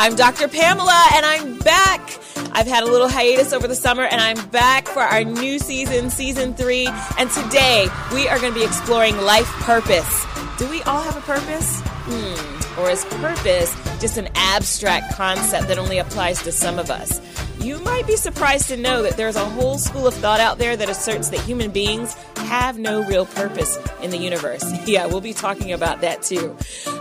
I'm Dr. Pamela, and I'm back. I've had a little hiatus over the summer, and I'm back for our new season, season three. And today we are going to be exploring life purpose. Do we all have a purpose? Hmm. Or is purpose just an abstract concept that only applies to some of us? You might be surprised to know that there's a whole school of thought out there that asserts that human beings have no real purpose in the universe. Yeah, we'll be talking about that too.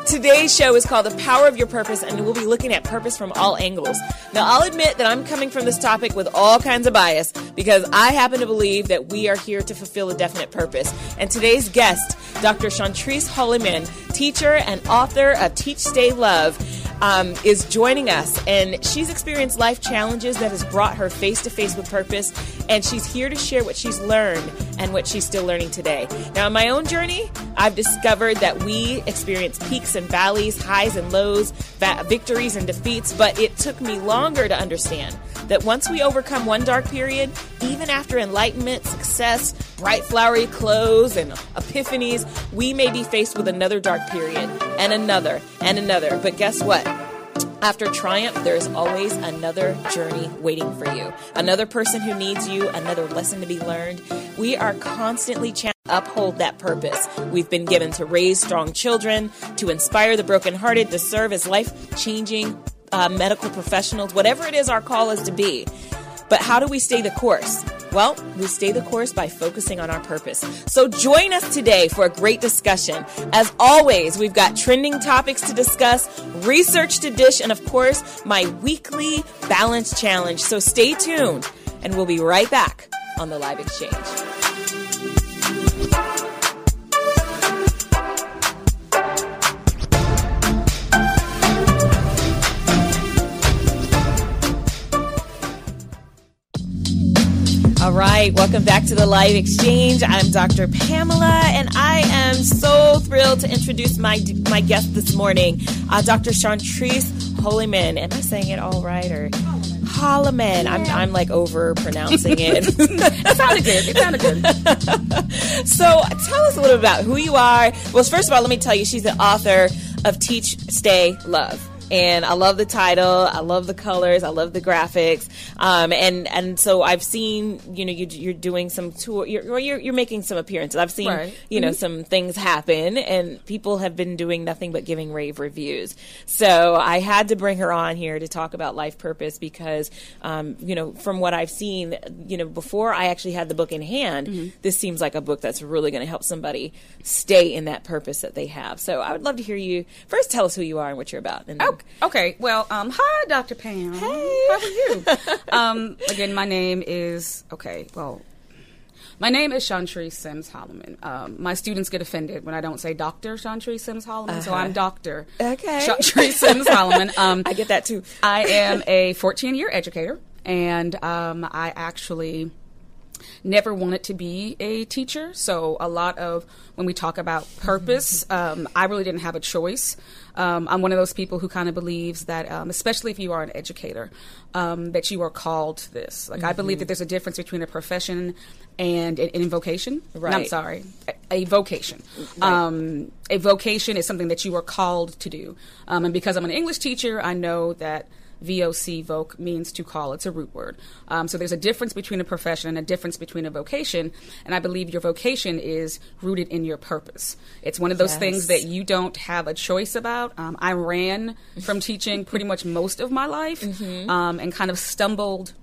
Today's show is called The Power of Your Purpose, and we'll be looking at purpose from all angles. Now, I'll admit that I'm coming from this topic with all kinds of bias because I happen to believe that we are here to fulfill a definite purpose. And today's guest, Dr. Chantrise Holliman, teacher and author of Teach, Stay, Love, um, is joining us, and she's experienced life challenges that has brought her face to face with purpose, and she's here to share what she's learned and what she's still learning today. Now, in my own journey, I've discovered that we experience peaks and valleys, highs and lows, va- victories and defeats, but it took me longer to understand that once we overcome one dark period, even after enlightenment, success, bright flowery clothes, and epiphanies, we may be faced with another dark period, and another, and another. But guess what? After triumph, there's always another journey waiting for you. Another person who needs you, another lesson to be learned. We are constantly challenged uphold that purpose. We've been given to raise strong children, to inspire the brokenhearted, to serve as life changing uh, medical professionals, whatever it is our call is to be. But how do we stay the course? Well, we stay the course by focusing on our purpose. So join us today for a great discussion. As always, we've got trending topics to discuss, research to dish, and of course, my weekly balance challenge. So stay tuned, and we'll be right back on the Live Exchange. All right, welcome back to the Live Exchange. I'm Dr. Pamela, and I am so thrilled to introduce my my guest this morning, uh, Dr. Chantrise Holliman. Am I saying it all right or? Holliman. I'm, I'm like over pronouncing it. it sounded good. It sounded good. so tell us a little about who you are. Well, first of all, let me tell you, she's the author of Teach, Stay, Love and I love the title. I love the colors. I love the graphics. Um, and and so I've seen you know you, are doing some tour. You're, you're, you're making some appearances. I've seen right. you know mm-hmm. some things happen, and people have been doing nothing but giving rave reviews. So I had to bring her on here to talk about life purpose because um, you know from what I've seen, you know before I actually had the book in hand, mm-hmm. this seems like a book that's really going to help somebody stay in that purpose that they have. So I would love to hear you first. Tell us who you are and what you're about. And oh, Okay. Well, um, hi, Dr. Pam. Hey. How are you? um, again, my name is, okay, well, my name is Chantrise Sims Holliman. Um, my students get offended when I don't say Dr. Chantrise Sims Holliman, uh-huh. so I'm Dr. Okay. Chantrise Sims Holliman. Um, I get that too. I am a 14 year educator, and um, I actually never wanted to be a teacher. So a lot of when we talk about purpose, um, I really didn't have a choice. Um, I'm one of those people who kind of believes that, um, especially if you are an educator, um, that you are called to this. Like mm-hmm. I believe that there's a difference between a profession and an, an vocation. Right. No, I'm sorry, a, a vocation. Right. Um, a vocation is something that you are called to do. Um, and because I'm an English teacher, I know that VOC, voc, means to call. It's a root word. Um, so there's a difference between a profession and a difference between a vocation. And I believe your vocation is rooted in your purpose. It's one of those yes. things that you don't have a choice about. Um, I ran from teaching pretty much most of my life mm-hmm. um, and kind of stumbled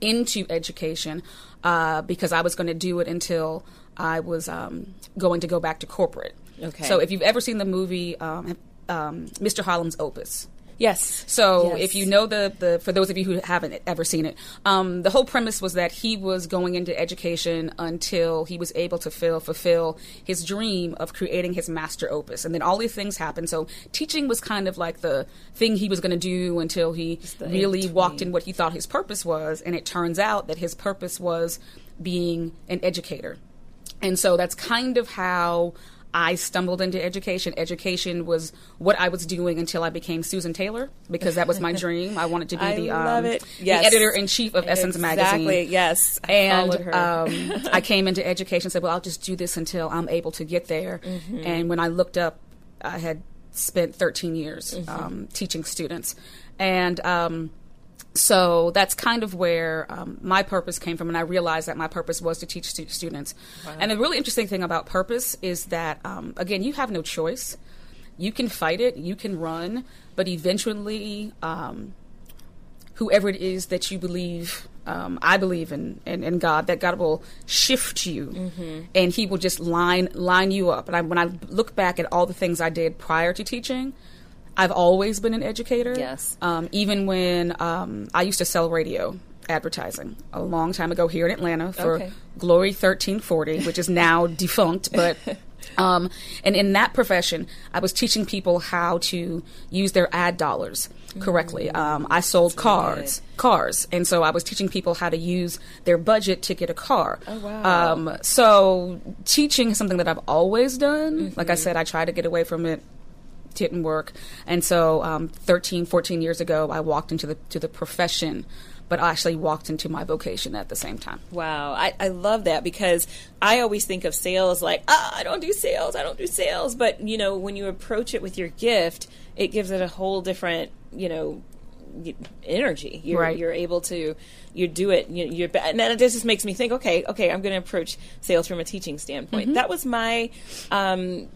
into education uh, because I was going to do it until I was um, going to go back to corporate. Okay. So if you've ever seen the movie um, um, Mr. Holland's Opus, Yes. So yes. if you know the, the for those of you who haven't ever seen it, um, the whole premise was that he was going into education until he was able to fill, fulfill his dream of creating his master opus, and then all these things happened. So teaching was kind of like the thing he was going to do until he really walked in what he thought his purpose was, and it turns out that his purpose was being an educator. And so that's kind of how I stumbled into education. Education was what I was doing until I became Susan Taylor because that was my dream. I wanted to be the, um, yes. the editor in chief of Essence exactly. magazine. Exactly. Yes. I and um, I came into education. and Said, "Well, I'll just do this until I'm able to get there." Mm-hmm. And when I looked up, I had spent 13 years mm-hmm. um, teaching students. And um, so that's kind of where um, my purpose came from, and I realized that my purpose was to teach stu- students. And the really interesting thing about purpose is that, um, again, you have no choice. You can fight it, you can run, but eventually, um, whoever it is that you believe, um, I believe in, in, in God, that God will shift you, and He will just line line you up. And I, when I look back at all the things I did prior to teaching, I've always been an educator. Yes. Um, even when um, I used to sell radio advertising a long time ago here in Atlanta for Okay. Glory 1340, which is now defunct, but. Um, and in that profession, I was teaching people how to use their ad dollars correctly. Um, I sold cars, cars, and so I was teaching people how to use their budget to get a car. Oh, wow. Um, so teaching is something that I've always done. Like I said, I try to get away from it didn't work. And so um, 13, 14 years ago, I walked into the to the profession, but I actually walked into my vocation at the same time. Wow, I, I love that because I always think of sales like, ah, I don't do sales, I don't do sales. But, you know, when you approach it with your gift, it gives it a whole different, you know, energy. You're, Right. you're able to, you do it, you, you're, and then it just makes me think, okay, okay, I'm going to approach sales from a teaching standpoint. That was my, um,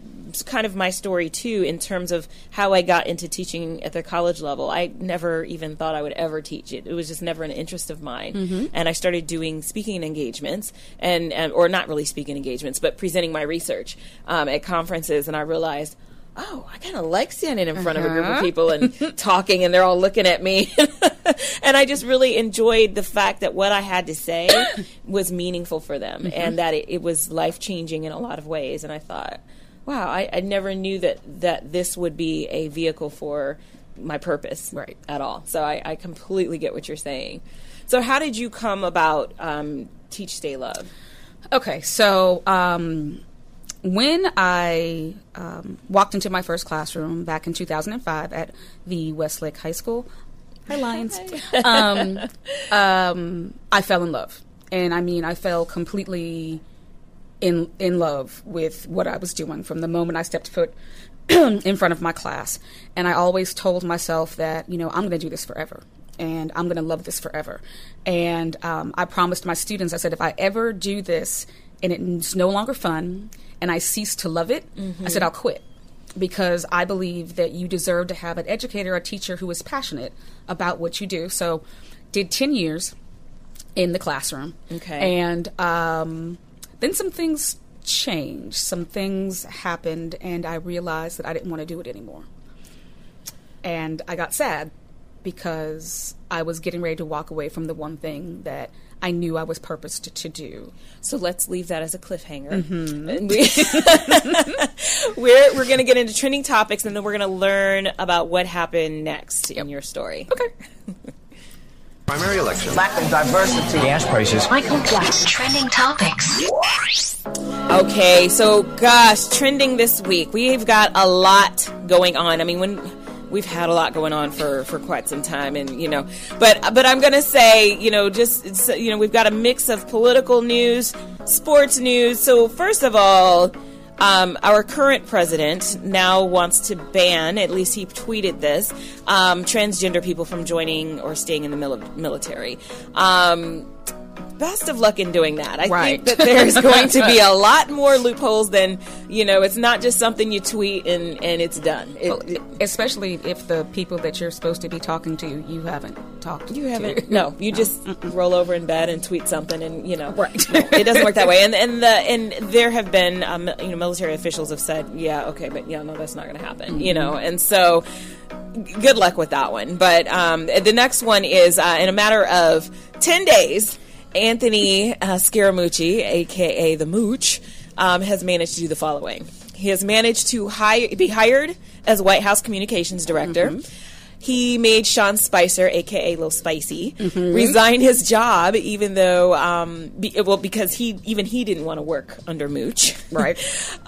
kind of my story too, in terms of how I got into teaching at the college level. I never even thought I would ever teach it. It was just never an interest of mine. And I started doing speaking engagements and, and or not really speaking engagements, but presenting my research um, at conferences. And I realized, oh, I kind of like standing in front of a group of Uh-huh. people and talking, and they're all looking at me. and I just really enjoyed the fact that what I had to say was meaningful for them Mm-hmm. and that it, it was life changing in a lot of ways. And I thought, wow, I, I never knew that, that this would be a vehicle for my purpose Right. at all. So I, I completely get what you're saying. So, how did you come about um, Teach Stay Love? Okay, so um, when I um, walked into my first classroom back in 2005 at the Westlake High School, hi Lions, um, um, I fell in love, and I mean I fell completely in in love with what I was doing from the moment I stepped foot in front of my class. And I always told myself that you know I'm going to do this forever, and I'm going to love this forever. And um, I promised my students, I said, if I ever do this and it's no longer fun, and I cease to love it, I said I'll quit. Because I believe that you deserve to have an educator, a teacher who is passionate about what you do. So, did 10 years in the classroom. Okay. And um, then some things changed. Some things happened, and I realized that I didn't want to do it anymore. And I got sad because I was getting ready to walk away from the one thing that I knew I was purposed to do. So let's leave that as a cliffhanger. Mm-hmm. And we- we're we're going to get into trending topics, and then we're going to learn about what happened next in your story. Okay. Primary election. lack of diversity. Gas prices. Michael Black's trending topics. Okay, so gosh, trending this week. We've got a lot going on. I mean, when we've had a lot going on for for quite some time and you know, but but I'm to say, you know, just you know, we've got a mix of political news, sports news. So first of all, um, our current president now wants to ban, at least he tweeted this, um, transgender people from joining or staying in the mili- military. Um, best of luck in doing that. I Right. think that there's going to be a lot more loopholes than, you know, it's not just something you tweet and, and it's done. It- Well, it- especially if the people that you're supposed to be talking to, you haven't talked you haven't. No, you just roll over in bed and tweet something, and you know, Right. it doesn't work that way. And and the and there have been, um, you know, military officials have said, yeah, okay, but yeah, no, that's not going to happen. You know, and so good luck with that one. But um, the next one is uh, in a matter of ten days. Anthony uh, Scaramucci, aka the Mooch, um, has managed to do the following. He has managed to hire, be hired as White House Communications Director. He made Sean Spicer, aka Lil Spicy, resign his job, even though, um, be, well, because he even he didn't want to work under Mooch. Right.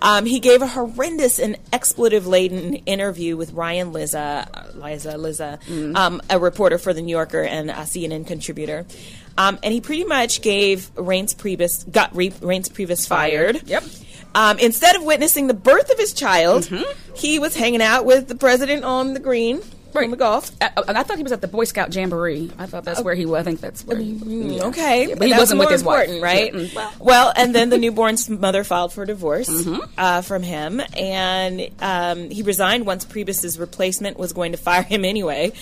um, he gave a horrendous and expletive-laden interview with Ryan Lizza, Lizza, Lizza, um, a reporter for the New Yorker and a CNN contributor. Um, and he pretty much gave Reince Priebus got Re- Reince Priebus fired. Yep. Um, instead of witnessing the birth of his child, he was hanging out with the president on the green on the golf. I, I I thought he was at the Boy Scout Jamboree. I thought that's where he was. I think that's where he Mm, yeah. Okay, Yeah, but he wasn't with more his wife. important, right? Yeah, mm, well. well, and then the newborn's mother filed for divorce Mm-hmm. uh, from him, and um, he resigned once Priebus's replacement was going to fire him anyway.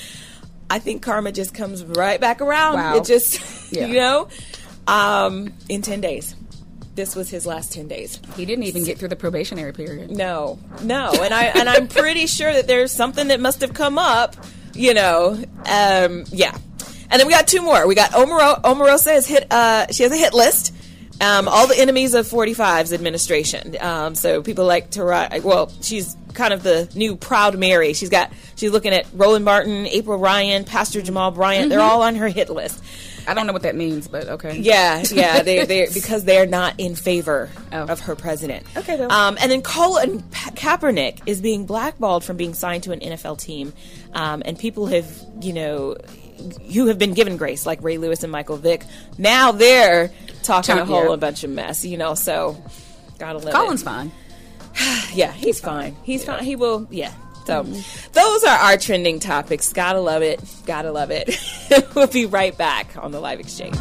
I think karma just comes right back around. Wow. It just, Yeah. you know, um, in ten days. This was his last ten days. He didn't even get through the probationary period. No, no, and I and I'm pretty sure that there's something that must have come up. You know, um, yeah. And then we got two more. We got Omaro- Omarosa has hit. Uh, she has a hit list. Um, all the enemies of 45's administration. Um, so people like to write. Well, she's kind of the new Proud Mary. She's got. She's looking at Roland Martin, April Ryan, Pastor Jamal Bryant. They're all on her hit list. I don't know what that means, but okay. Yeah, yeah, they they because they're not in favor Oh. of her president. Okay, well. Um, and then Colin Kaepernick is being blackballed from being signed to an NFL team, um, and people have you know who have been given grace like Ray Lewis and Michael Vick. Now they're talking a whole yeah. bunch of mess, you know. So gotta love Colin's it. fine. Yeah, he's fine. He's fine. He will. Yeah. So mm-hmm. those are our trending topics. Gotta love it. Gotta love it. we'll be right back on the live exchange.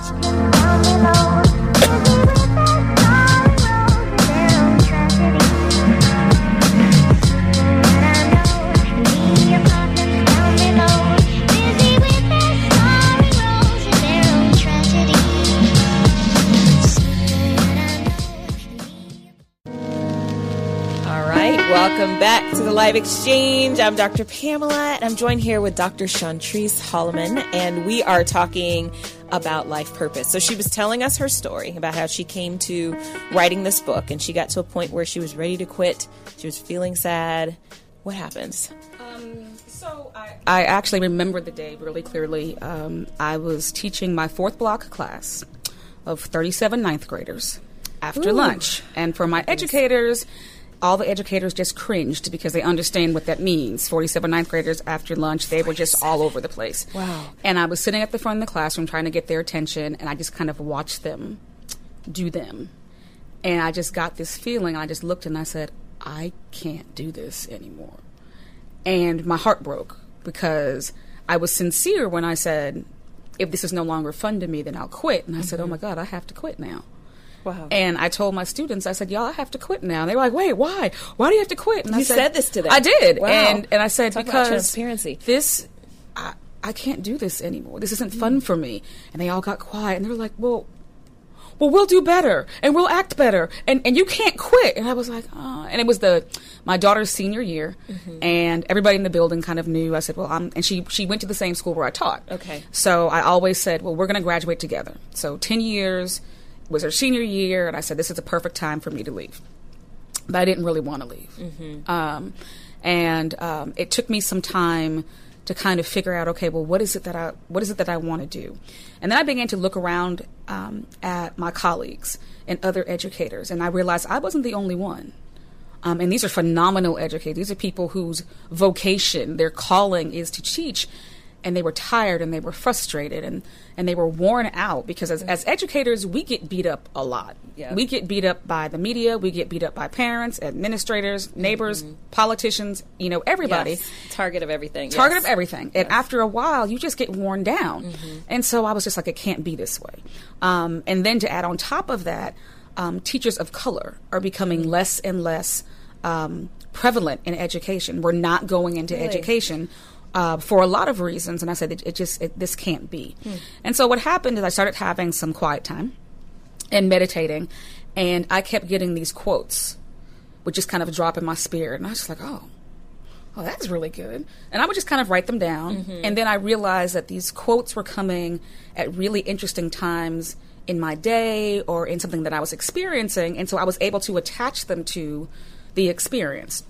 Welcome back to the live exchange. I'm Dr. Pamela, and I'm joined here with Dr. Chantrise Holliman, and we are talking about life purpose. So she was telling us her story about how she came to writing this book, and she got to a point where she was ready to quit. She was feeling sad. What happens? So I, I actually remember the day really clearly. Um, I was teaching my fourth block class of 37 ninth graders after Ooh. lunch. And for my educators, all the educators just cringed because they understand what that means. 47 ninth graders after lunch, they were just all over the place. Wow. And I was sitting at the front of the classroom trying to get their attention, and I just kind of watched them do them. And I just got this feeling. I just looked and I said, I can't do this anymore. And my heart broke because I was sincere when I said, if this is no longer fun to me, then I'll quit. And I said, oh mm-hmm. my God, I have to quit now. Wow. And I told my students, I said, y'all, I have to quit now. And they were like, wait, why? Why do you have to quit? And I You said this to them. I did. Wow. And, and I said, Talk because transparency. this, I, I can't do this anymore. This isn't fun for me. And they all got quiet and they were like, well, well, we'll do better and we'll act better and, and you can't quit. And I was like, oh. And it was the, my daughter's senior year Mm-hmm. and everybody in the building kind of knew. I said, well, I'm, and she, she went to the same school where I taught. Okay. So I always said, well, we're going to graduate together. So 10 years was her senior year. And I said, this is a perfect time for me to leave. But I didn't really want to leave. Um, and um, it took me some time to kind of figure out, okay, well, what is it that I what is it that I want to do? And then I began to look around um, at my colleagues and other educators, and I realized I wasn't the only one. Um, and these are phenomenal educators. These are people whose vocation, their calling, is to teach. And they were tired and they were frustrated and, and they were worn out because as, as educators, we get beat up a lot. Yeah. We get beat up by the media, we get beat up by parents, administrators, neighbors, politicians, you know, everybody Yes. Target of everything. target yes. of everything. And after a while, you just get worn down. Mm-hmm. And so I was just like, it can't be this way. Um, and then to add on top of that, um, teachers of color are becoming Mm-hmm. less and less um, prevalent in education. We're not going into Really? education. Uh, for a lot of reasons, and I said it, it just it, this can't be. Hmm. And so what happened is I started having some quiet time and meditating, and I kept getting these quotes, which just kind of drop in my spirit, and I was just like, oh, oh, that's really good. And I would just kind of write them down. And then I realized that these quotes were coming at really interesting times in my day or in something that I was experiencing. And so I was able to attach them to the experience.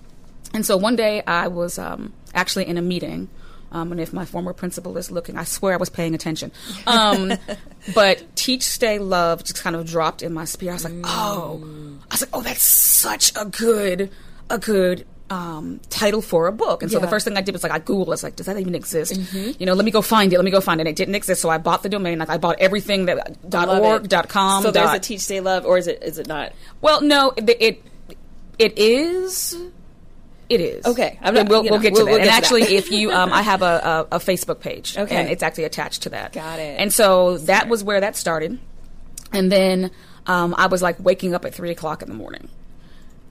And so one day I was um, actually in a meeting. Um, and if my former principal is looking, I swear I was paying attention. Um, but teach, stay, love just kind of dropped in my spirit. I was like, oh, I was like, oh, that's such a good, a good um, title for a book. And so the first thing I did was like I googled. I was like, does that even exist? You know, let me go find it. Let me go find it. And it didn't exist. So I bought the domain. Like I bought everything that dot org, dot com. So there's dot- a teach, stay, love, or is it is it not? well, no, it, it it is, It is Okay. I'm not- we'll, you we'll get to we'll- that. we'll and get to actually, that. if you, um, I have a, a, a Facebook page, Okay. and it's actually attached to that. Got it. And so that was where that started, and then um, I was like waking up at three o'clock in the morning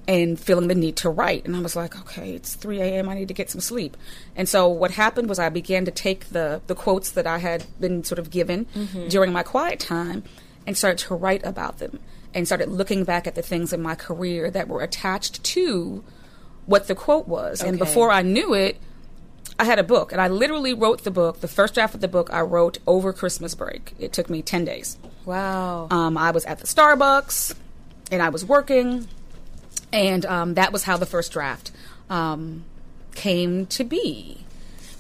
and feeling the need to write. And I was like, okay, it's 3 a.m. I need to get some sleep. And so what happened was I began to take the, the quotes that I had been sort of given during my quiet time and started to write about them and started looking back at the things in my career that were attached to what the quote was. And before I knew it, I had a book, and I literally wrote the book. The first draft of the book I wrote over Christmas break. It took me 10 days. Wow. Um, I was at the Starbucks and I was working, and um, that was how the first draft um, came to be.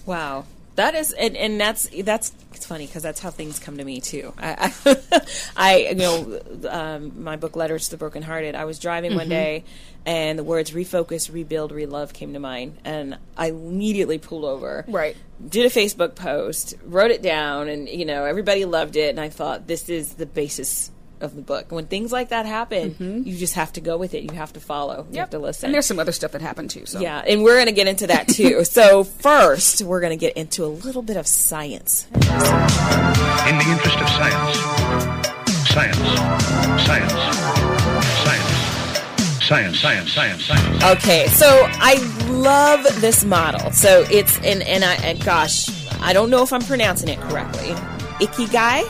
Wow. That is, and, and that's that's it's funny because that's how things come to me too. I, I, I you know, um, my book "Letters to the Brokenhearted." I was driving one day, and the words "refocus, rebuild, relove" came to mind, and I immediately pulled over. Right. Did a Facebook post, wrote it down, and you know everybody loved it, and I thought this is the basis of the book. When things like that happen, mm-hmm. you just have to go with it. You have to follow. You have to listen. And there's some other stuff that happened too. So Yeah, and we're going to get into that too. so first, we're going to get into a little bit of science. In the interest of science. Science. Science. Science. Science, science, science, science. Okay, so I love this model. So it's and and I and gosh, I don't know if I'm pronouncing it correctly. Ikigai.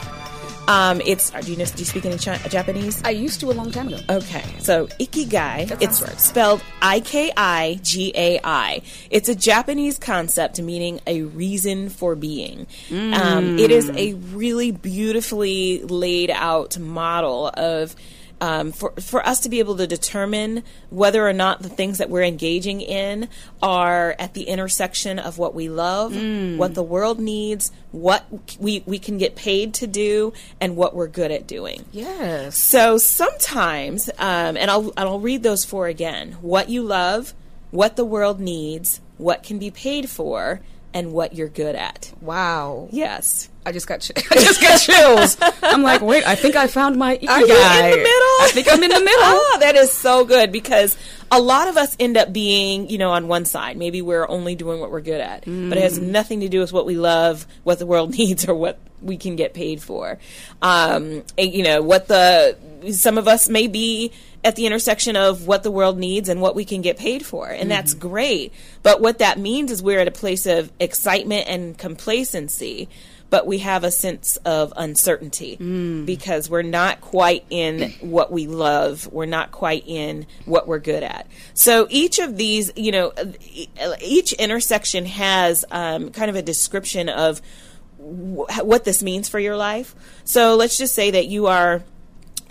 Um, it's. Do you know? Do you speak any chi- Japanese? I used to a long time ago. Okay, so ikigai. That It's sounds right. spelled I K I G A I. It's a Japanese concept meaning a reason for being. Um, it is a really beautifully laid out model of. Um, for for us to be able to determine whether or not the things that we're engaging in are at the intersection of what we love, what the world needs, what we we can get paid to do, and what we're good at doing. Yes. So sometimes, um, and I'll and I'll read those four again: what you love, what the world needs, what can be paid for, and what you're good at. Wow. Yes. I just got ch- I just got chills. I'm like, wait, I think I found my ikigai. Are you in the middle? I think I'm in the middle. oh, that is so good because a lot of us end up being, you know, on one side. Maybe we're only doing what we're good at, but it has nothing to do with what we love, what the world needs, or what we can get paid for. Um, and, you know, what the some of us may be at the intersection of what the world needs and what we can get paid for, and that's great. But what that means is we're at a place of excitement and complacency but we have a sense of uncertainty because we're not quite in what we love. We're not quite in what we're good at. So each of these, you know, each intersection has um, kind of a description of wh- what this means for your life. So let's just say that you are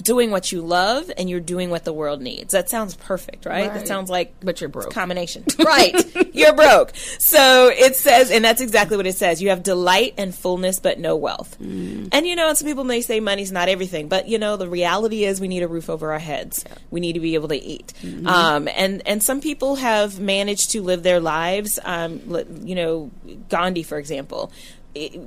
doing what you love and you're doing what the world needs. That sounds perfect, right? That sounds like But you're broke. combination. right. You're broke. So it says and that's exactly what it says. You have delight and fullness but no wealth. And you know, some people may say money's not everything, but you know, the reality is we need a roof over our heads. We need to be able to eat. Um, and and some people have managed to live their lives um, you know, Gandhi for example,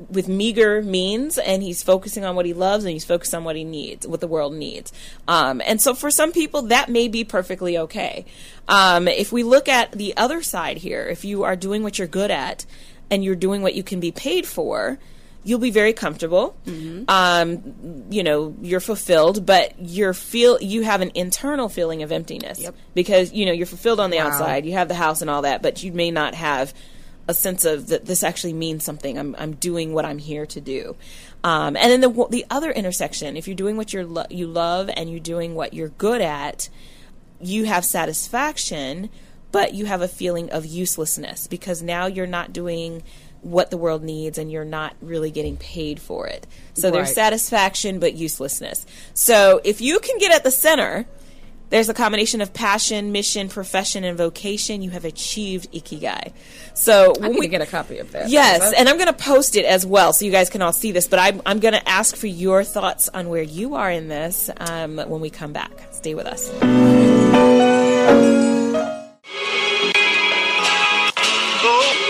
with meager means and he's focusing on what he loves and he's focused on what he needs what the world needs. Um, and so for some people that may be perfectly okay. Um, if we look at the other side here if you are doing what you're good at and you're doing what you can be paid for you'll be very comfortable. Um, you know you're fulfilled but you're feel you have an internal feeling of emptiness. Yep. because you know you're fulfilled on the Wow. outside you have the house and all that but you may not have a sense of that this actually means something. I'm, I'm doing what I'm here to do. Um, and then the the other intersection, if you're doing what you're lo- you love and you're doing what you're good at, you have satisfaction, but you have a feeling of uselessness because now you're not doing what the world needs and you're not really getting paid for it. So there's satisfaction but uselessness. So if you can get at the center, there's a combination of passion, mission, profession, and vocation. You have achieved ikigai. So I when need we to get a copy of that. Yes, and I'm going to post it as well so you guys can all see this. But I'm, I'm going to ask for your thoughts on where you are in this um, when we come back. Stay with us.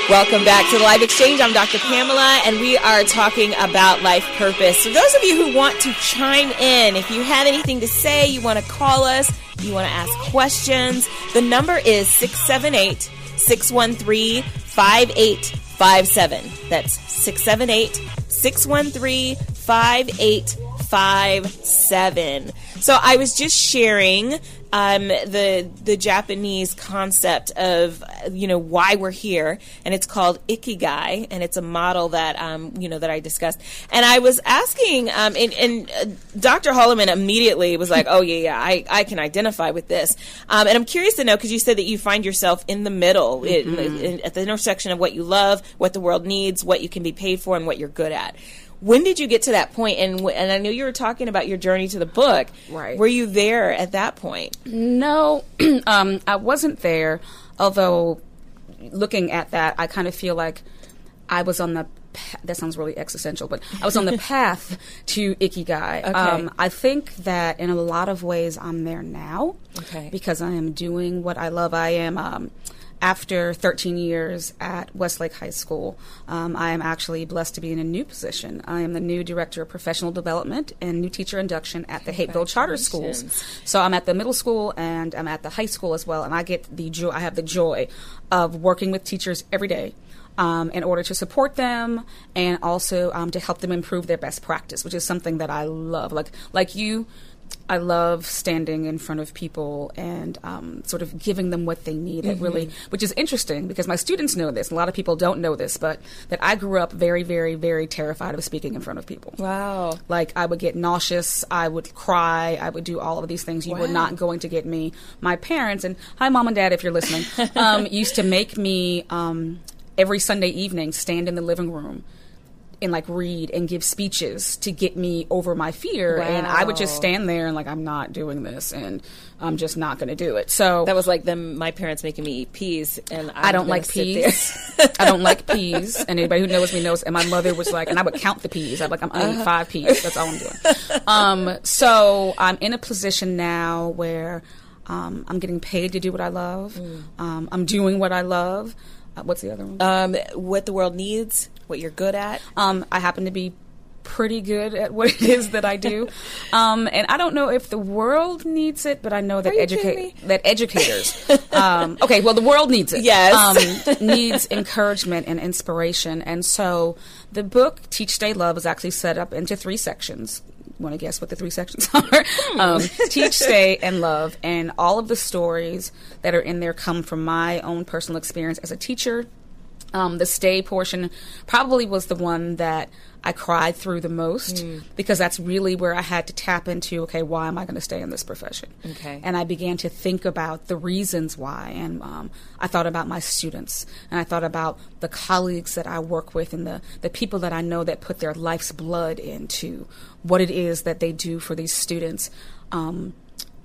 Welcome back to the Live Exchange. I'm Dr. Pamela, and we are talking about life purpose. For those of you who want to chime in, if you have anything to say, you want to call us, you want to ask questions, the number is 678 613 5857. That's 678 613 5857. So I was just sharing um, the the Japanese concept of you know why we're here, and it's called ikigai, and it's a model that um, you know that I discussed. And I was asking, um, and, and uh, Dr. Holliman immediately was like, "Oh yeah, yeah, I, I can identify with this." Um, and I'm curious to know because you said that you find yourself in the middle, in- in- at the intersection of what you love, what the world needs, what you can be paid for, and what you're good at. When did you get to that point? And and I know you were talking about your journey to the book. Right. Were you there at that point? No, um, I wasn't there. Although, looking at that, I kind of feel like I was on the. That sounds really existential, but I was on the path to ikigai. Um, I think that in a lot of ways, I'm there now. Okay. Because I am doing what I love. I am. Um, after 13 years at Westlake High School, um, I am actually blessed to be in a new position. I am the new director of professional development and new teacher induction at the Hapeville Charter Schools. So I'm at the middle school and I'm at the high school as well, and I get the joy. I have the joy of working with teachers every day. Um, in order to support them and also um, to help them improve their best practice, which is something that I love. Like like you, I love standing in front of people and um, sort of giving them what they need. It really, which is interesting because my students know this. A lot of people don't know this, but that I grew up very, very, very terrified of speaking in front of people. Wow. Like I would get nauseous, I would cry, I would do all of these things. You were not going to get me. My parents and hi, mom and dad, if you're listening, um, used to make me um, every Sunday evening stand in the living room and like read and give speeches to get me over my fear. And I would just stand there and like I'm not doing this, and I'm just not going to do it. So That was like them, my parents making me eat peas, and I'm I don't like peas. I don't like peas. And anybody who knows me knows. And my mother was like, and I would count the peas. I'm like, I'm gonna Uh-huh. five peas. That's all I'm doing. Um, so I'm in a position now where um, I'm getting paid to do what I love. Mm. Um, I'm doing what I love. Uh, what's the other one? um, what the world needs, what you're good at. Um, I happen to be pretty good at what it is that I do. Um, and I don't know if the world needs it, but I know that Are you kidding educate that educators. um, okay, well, the world needs it. Yes. um, needs encouragement and inspiration. And so the book Teach Stay Love is actually set up into three sections. Want to guess what the three sections are? um, Teach, Stay, and Love. And all of the stories that are in there come from my own personal experience as a teacher um, the stay portion probably was the one that I cried through the most because that's really where I had to tap into okay, why am I going to stay in this profession? Okay. And I began to think about the reasons why. And um, I thought about my students and I thought about the colleagues that I work with and the, the people that I know that put their life's blood into what it is that they do for these students. Um,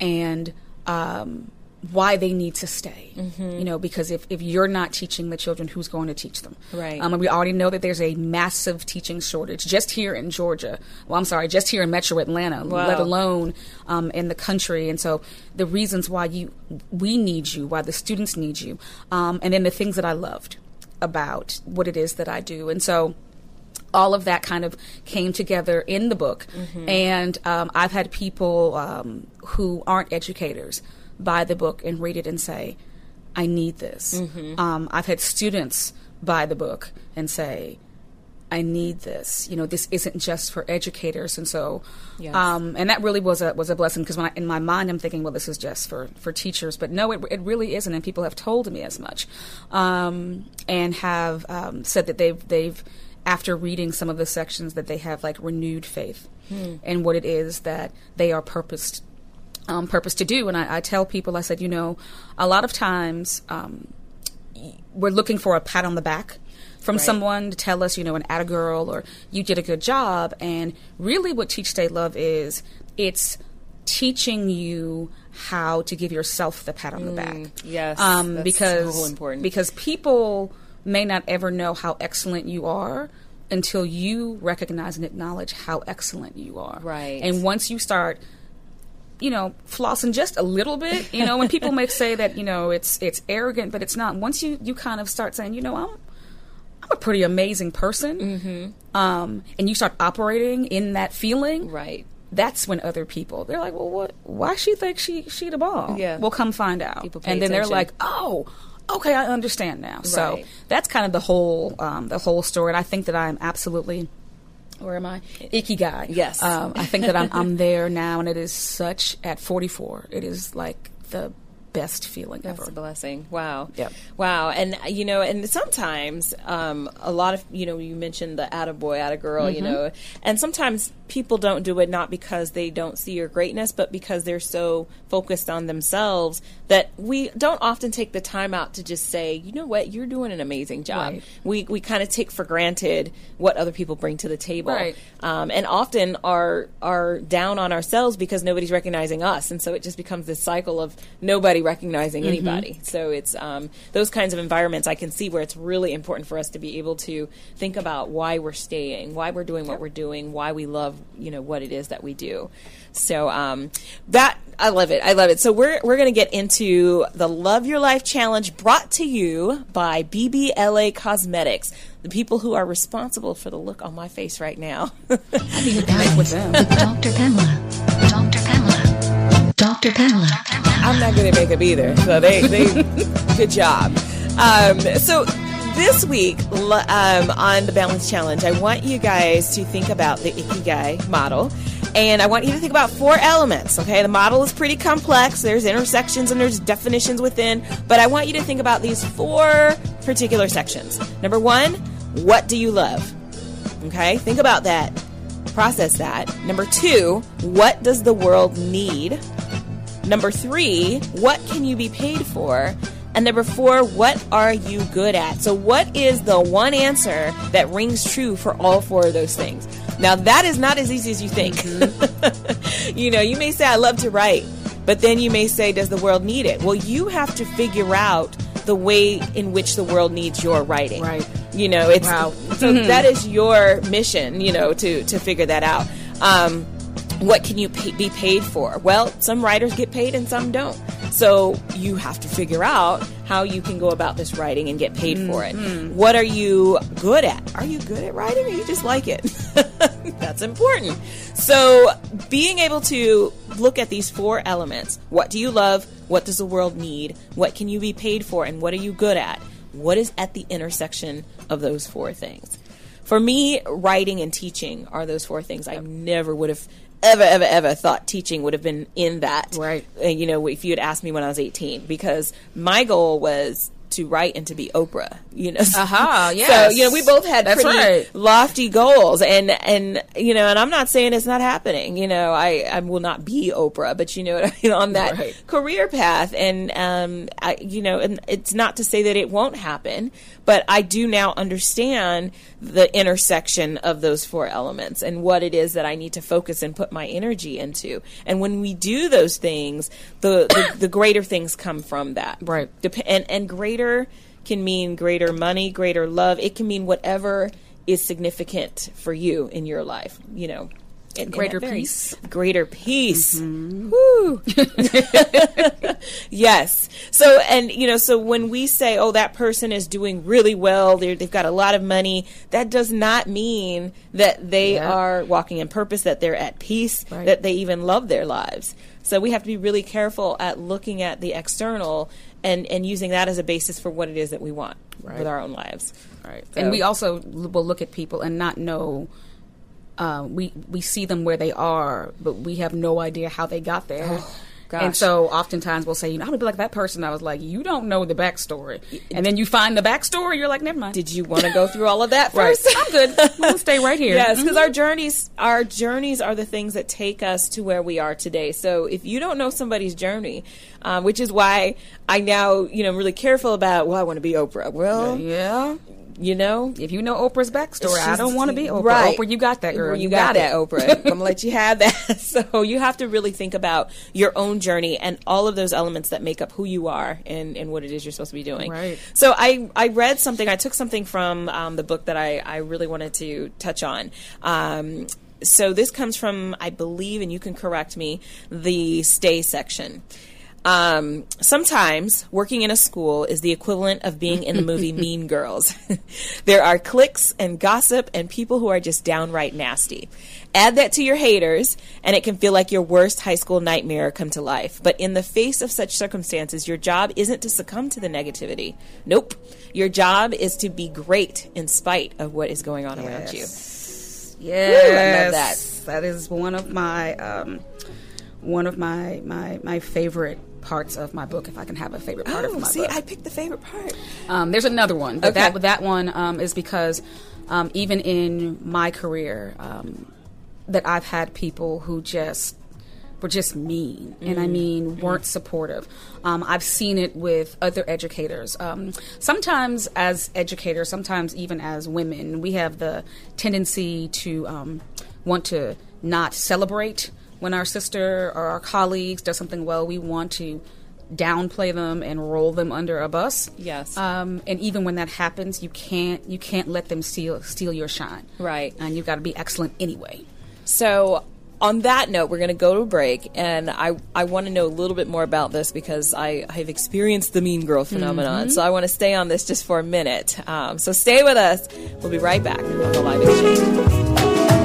and um, why they need to stay. You know, because if, if you're not teaching the children, who's going to teach them? Right. Um, and we already know that there's a massive teaching shortage just here in Georgia. Well, I'm sorry, just here in Metro Atlanta, Wow. let alone um, in the country. And so the reasons why you we need you, why the students need you, um, and then the things that I loved about what it is that I do. And so all of that kind of came together in the book. And um, I've had people um, who aren't educators buy the book and read it and say, I need this. Um, I've had students buy the book and say, I need this. You know, this isn't just for educators, and so, Yes. um, and that really was a was a blessing because when I, in my mind I'm thinking, well, this is just for for teachers, but no, it it really isn't, and people have told me as much, um, and have um, said that they've they've after reading some of the sections that they have like renewed faith in what it is that they are purposed um, purpose to do. And I, I tell people, I said, you know, a lot of times um, we're looking for a pat on the back from Right. someone to tell us, you know, an at a girl or you did a good job. And really, what Teach Stay Love is, it's teaching you how to give yourself the pat on the back. yes, um, because so important. because people may not ever know how excellent you are until you recognize and acknowledge how excellent you are. Right. And once you start you know, flossing just a little bit, you know, when people may say that, you know, it's it's arrogant, but it's not. Once you you kind of start saying, you know, I'm I'm a pretty amazing person, mm-hmm. um, and you start operating in that feeling, right. that's when other people they're like, well, what? Why she think she she the ball? Yeah. Well, come find out. And then they're like, oh, okay, I understand now. So that's kind of the whole um, the whole story, and I think that I'm absolutely. Where am I? Ikigai. Yes. Um, I think that I'm, I'm there now, and it is such at 44. It is like the best feeling That's ever. a blessing. Wow. Yep. Wow. And you know, and sometimes um, a lot of you know, you mentioned the attaboy, attagirl, you know, and sometimes people don't do it not because they don't see your greatness, but because they're so focused on themselves that we don't often take the time out to just say, you know what, you're doing an amazing job. Right. We we kind of take for granted what other people bring to the table, Right. um, and often are are down on ourselves because nobody's recognizing us, and so it just becomes this cycle of nobody recognizing anybody. So it's um, those kinds of environments I can see where it's really important for us to be able to think about why we're staying, why we're doing what we're doing, why we love you know what it is that we do. So um, that I love it. I love it. So we're we're going to get into the Love Your Life Challenge brought to you by BBLA Cosmetics, the people who are responsible for the look on my face right now. I need to connect with them. Dr. Pamela. Dr. Dr. Pamela. I'm not good at makeup either, so they, they good job. Um, so this week um, on the Balance Challenge, I want you guys to think about the Ikigai model. And I want you to think about four elements, okay? The model is pretty complex. There's intersections and there's definitions within, but I want you to think about these four particular sections. Number one, what do you love? Okay? Think about that. Process that. Number two, what does the world need? Number three, what can you be paid for? And number four, what are you good at? So, what is the one answer that rings true for all four of those things? Now, that is not as easy as you think. you know, you may say, I love to write, but then you may say, Does the world need it? Well, you have to figure out the way in which the world needs your writing. Right. You know, it's Wow. so that is your mission, you know, to to figure that out. Um, what can you pay, be paid for? Well, some writers get paid and some don't. So you have to figure out how you can go about this writing and get paid for it. Mm-hmm. What are you good at? Are you good at writing or you just like it? That's important. So being able to look at these four elements what do you love? What does the world need? What can you be paid for? And what are you good at? What is at the intersection of those four things? For me, writing and teaching are those four things. I never would have ever, ever, ever thought teaching would have been in that. Right. You know, if you had asked me when I was 18, because my goal was to write and to be Oprah. You know, Aha, yeah. So yes. you know, we both had That's pretty right. lofty goals, and and you know, and I'm not saying it's not happening. You know, I I will not be Oprah, but you know, what I mean, on that Right. career path, and um, I, you know, and it's not to say that it won't happen, but I do now understand the intersection of those four elements and what it is that I need to focus and put my energy into. And when we do those things, the the, the greater things come from that, Right. Dep- and and greater can mean greater money, greater love. It can mean whatever is significant for you in your life. You know. Greater peace. Greater peace. Mm-hmm. Woo. yes. So, and you know, so when we say, "Oh, that person is doing really well," they're, they've got a lot of money, that does not mean that they Yeah. are walking in purpose, that they're at peace, Right. that they even love their lives. So we have to be really careful at looking at the external and and using that as a basis for what it is that we want Right. with our own lives. Right. So- And we also will look at people and not know. Uh, we we see them where they are, but we have no idea how they got there. Oh. And so oftentimes we'll say, you know, I would be like that person. I was like, you don't know the backstory, and then you find the backstory. You're like, never mind. Did you want to go through all of that right? first? I'm good. I'm gonna stay right here. Yes, because Mhm. our journeys, our journeys are the things that take us to where we are today. So if you don't know somebody's journey, um, which is why I now, you know, I'm really careful about. Well, I want to be Oprah. Well, yeah. You know, If you know Oprah's backstory, I don't want to be Oprah. Right. Oprah, you got that, girl. You, got, that, it. Oprah. I'm gonna let you have that. So you have to really think about your own journey and all of those elements that make up who you are and, and what it is you're supposed to be doing. Right. So I I read something. I took something from um, the book that I I really wanted to touch on. Um, so this comes from I believe, and you can correct me, the stay section. Um, sometimes working in a school is the equivalent of being in the movie Mean Girls. there are cliques and gossip and people who are just downright nasty. Add that to your haters, and it can feel like your worst high school nightmare come to life. But in the face of such circumstances, your job isn't to succumb to the negativity. Nope. Your job is to be great in spite of what is going on around you. Yes, I love that. That is one of my um, one of my my my favorite parts of my book. If I can have a favorite part Oh, of my book. Oh, see, book, I picked the favorite part. um, there's another one, but Okay. that that one um, is because um, even in my career, um, that I've had people who just were just mean, and I mean weren't supportive. Um, I've seen it with other educators. Um, sometimes, as educators, sometimes even as women, we have the tendency to um, want to not celebrate when our sister or our colleagues does something well. We want to downplay them and roll them under a bus. Yes. Um, and even when that happens, you can't you can't let them steal steal your shine. Right. And you've got to be excellent anyway. So, on that note, we're going to go to a break, and I, I want to know a little bit more about this because I I have experienced the mean girl phenomenon. So, I want to stay on this just for a minute. Um, so, stay with us. We'll be right back on the live exchange.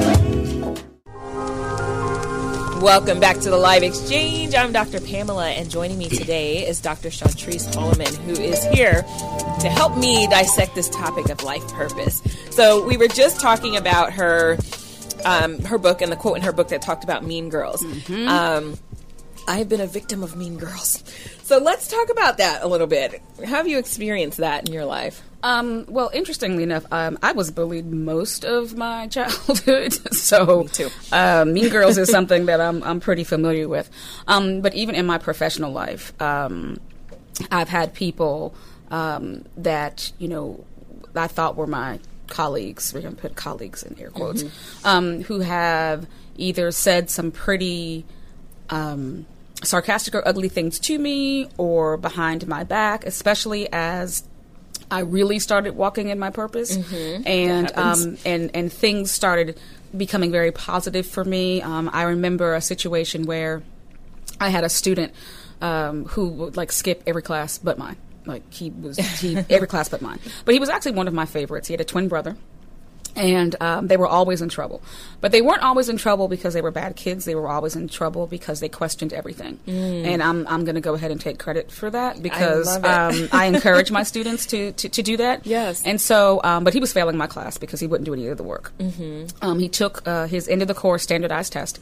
Welcome back to the Live Exchange. I'm Dr. Pamela, and joining me today is Dr. Chantrise Holliman, who is here to help me dissect this topic of life purpose. So, we were just talking about her um, her book and the quote in her book that talked about mean girls. Um, I have been a victim of mean girls. So let's talk about that a little bit. How have you experienced that in your life? Um, well, interestingly enough, um, I was bullied most of my childhood, so Me. Uh, mean Girls is something that I'm I'm pretty familiar with. Um, but even in my professional life, um, I've had people um, that you know I thought were my colleagues. We're going to put colleagues in air quotes, um, who have either said some pretty um, sarcastic or ugly things to me or behind my back, especially as I really started walking in my purpose, and um, and and things started becoming very positive for me. Um, I remember a situation where I had a student um, who would like skip every class but mine. Like he was he, every class but mine, but he was actually one of my favorites. He had a twin brother and um, they were always in trouble. But they weren't always in trouble because they were bad kids. They were always in trouble because they questioned everything. And I'm I'm going to go ahead and take credit for that because it. um, I encourage my students to, to, to do that. Yes. And so, um, but he was failing my class because he wouldn't do any of the work. Mm-hmm. Um, he took uh, his end of the course standardized test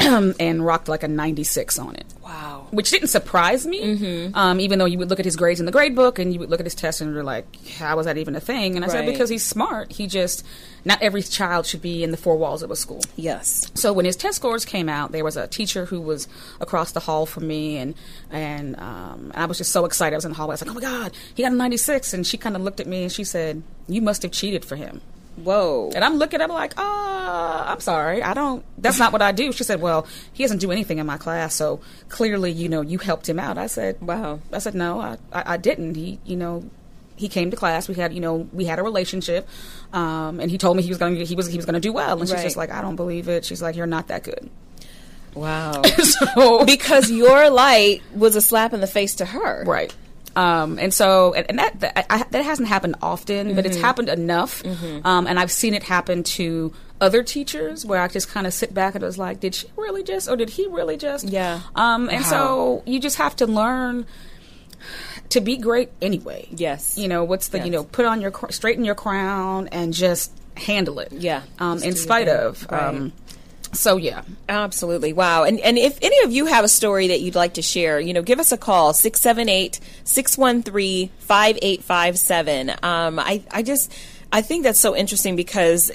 and rocked like a 96 on it Wow. which didn't surprise me. Um, even though you would look at his grades in the grade book and you would look at his test and you're like, how was that even a thing? And I said, because he's smart. He just, not every child should be in the four walls of a school. Yes. So when his test scores came out, there was a teacher who was across the hall from me, and and um, I was just so excited. I was in the hallway. I was like, "Oh my god, he got a 96!" And she kind of looked at me and she said, "You must have cheated for him." Whoa. And I'm looking, I'm like, ah, I'm sorry, I don't. That's not what I do. She said, well, he doesn't do anything in my class, so clearly, you know, you helped him out. I said, Wow. I said, no, I, I, I didn't. He, you know, he came to class. We had, you know, we had a relationship, um, and he told me he was going to, he was, he was going to do well. And she's Right. just like, I don't believe it. She's like, you're not that good. Wow. so because your light was a slap in the face to her. Right. Um, and so, and, and that that, I, that hasn't happened often, but it's happened enough. Um, and I've seen it happen to other teachers where I just kind of sit back and was like, did she really just, or did he really just? Yeah. Um, and so you just have to learn to be great anyway. Yes. You know, what's the, you know, put on your, straighten your crown and just handle it. Yeah. Um, in spite of. Right. Um, so yeah. Absolutely. Wow. And and if any of you have a story that you'd like to share, you know, give us a call 678-613-5857. Um I I just I think that's so interesting because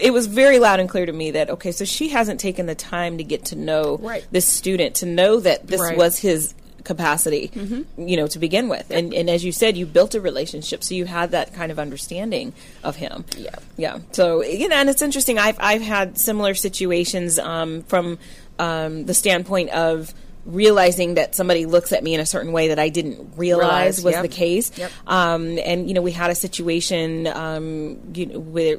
it was very loud and clear to me that okay, so she hasn't taken the time to get to know Right. this student to know that this Right. was his capacity, you know, to begin with. And and as you said, you built a relationship, so you had that kind of understanding of him. Yeah. Yeah. So you know, and it's interesting. I've I've had similar situations um, from um, the standpoint of realizing that somebody looks at me in a certain way that I didn't realize Realize, was yep. the case. Yep. Um, and you know, we had a situation um, you know, where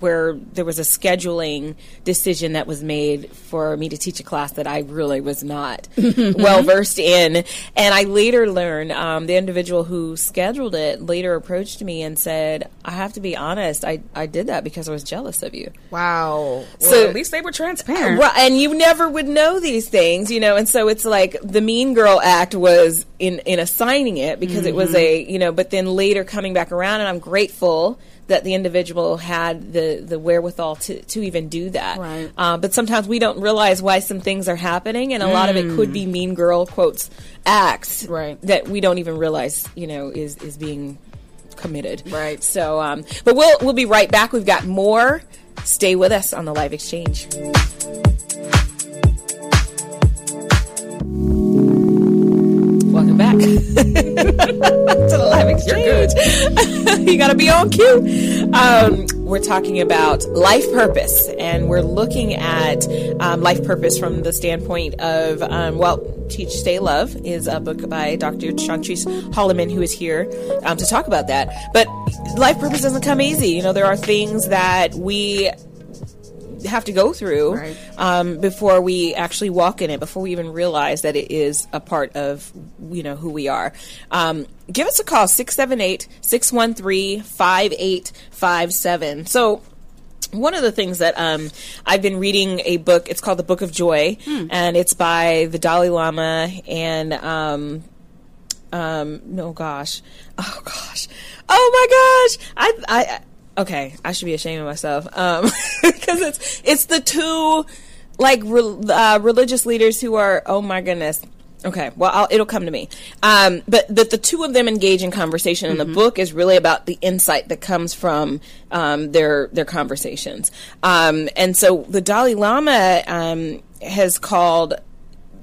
where there was a scheduling decision that was made for me to teach a class that I really was not well versed in. And I later learned um, the individual who scheduled it later approached me and said, "I have to be honest. I I did that because I was jealous of you." Wow. So- So at least they were transparent. Right, and you never would know these things, you know, and so it's like the Mean Girl Act was in in assigning it because it was a Mm-hmm. you know, but then later coming back around, and I'm grateful that the individual had the the wherewithal to to even do that. Right. Uh, but sometimes we don't realize why some things are happening, and a lot of it could be Mean Girl quotes acts Mm. Right. that we don't even realize, you know, is is being committed. Right. So, um, but we'll we'll be right back. We've got more. Stay with us on the live exchange. Welcome back to the live exchange. you got to be on cue. Um, we're talking about life purpose, and we're looking at um, life purpose from the standpoint of, um, well, Teach, Stay, Love is a book by Dr. Chantrise Holliman, who is here um, to talk about that. But life purpose doesn't come easy. You know, there are things that we have to go through Right. um, before we actually walk in it, before we even realize that it is a part of you know who we are. Um, give us a call 678-613-5857. So one of the things that um, I've been reading a book. It's called the Book of Joy, and it's by the Dalai Lama and um, um, no, gosh, oh gosh, oh my gosh, I, I, okay, I should be ashamed of myself, um, because it's it's the two like re- uh, religious leaders who are, oh my goodness. Okay, well, I'll, it'll come to me. Um, but but the two of them engage in conversation, and the book is really about the insight that comes from um, their their conversations. Um, and so the Dalai Lama um, has called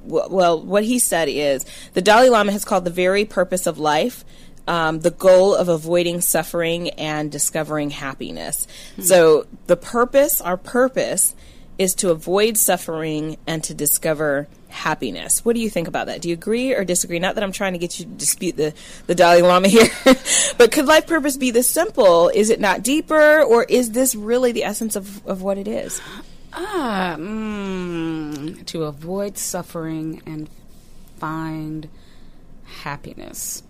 well, what he said is the Dalai Lama has called the very purpose of life um, the goal of avoiding suffering and discovering happiness. So, the purpose, our purpose, is to avoid suffering and to discover happiness. What do you think about that? Do you agree or disagree? Not that I'm trying to get you to dispute the, the Dalai Lama here, but could life purpose be this simple? Is it not deeper, or is this really the essence of, of what it is? Ah, mm, to avoid suffering and find happiness.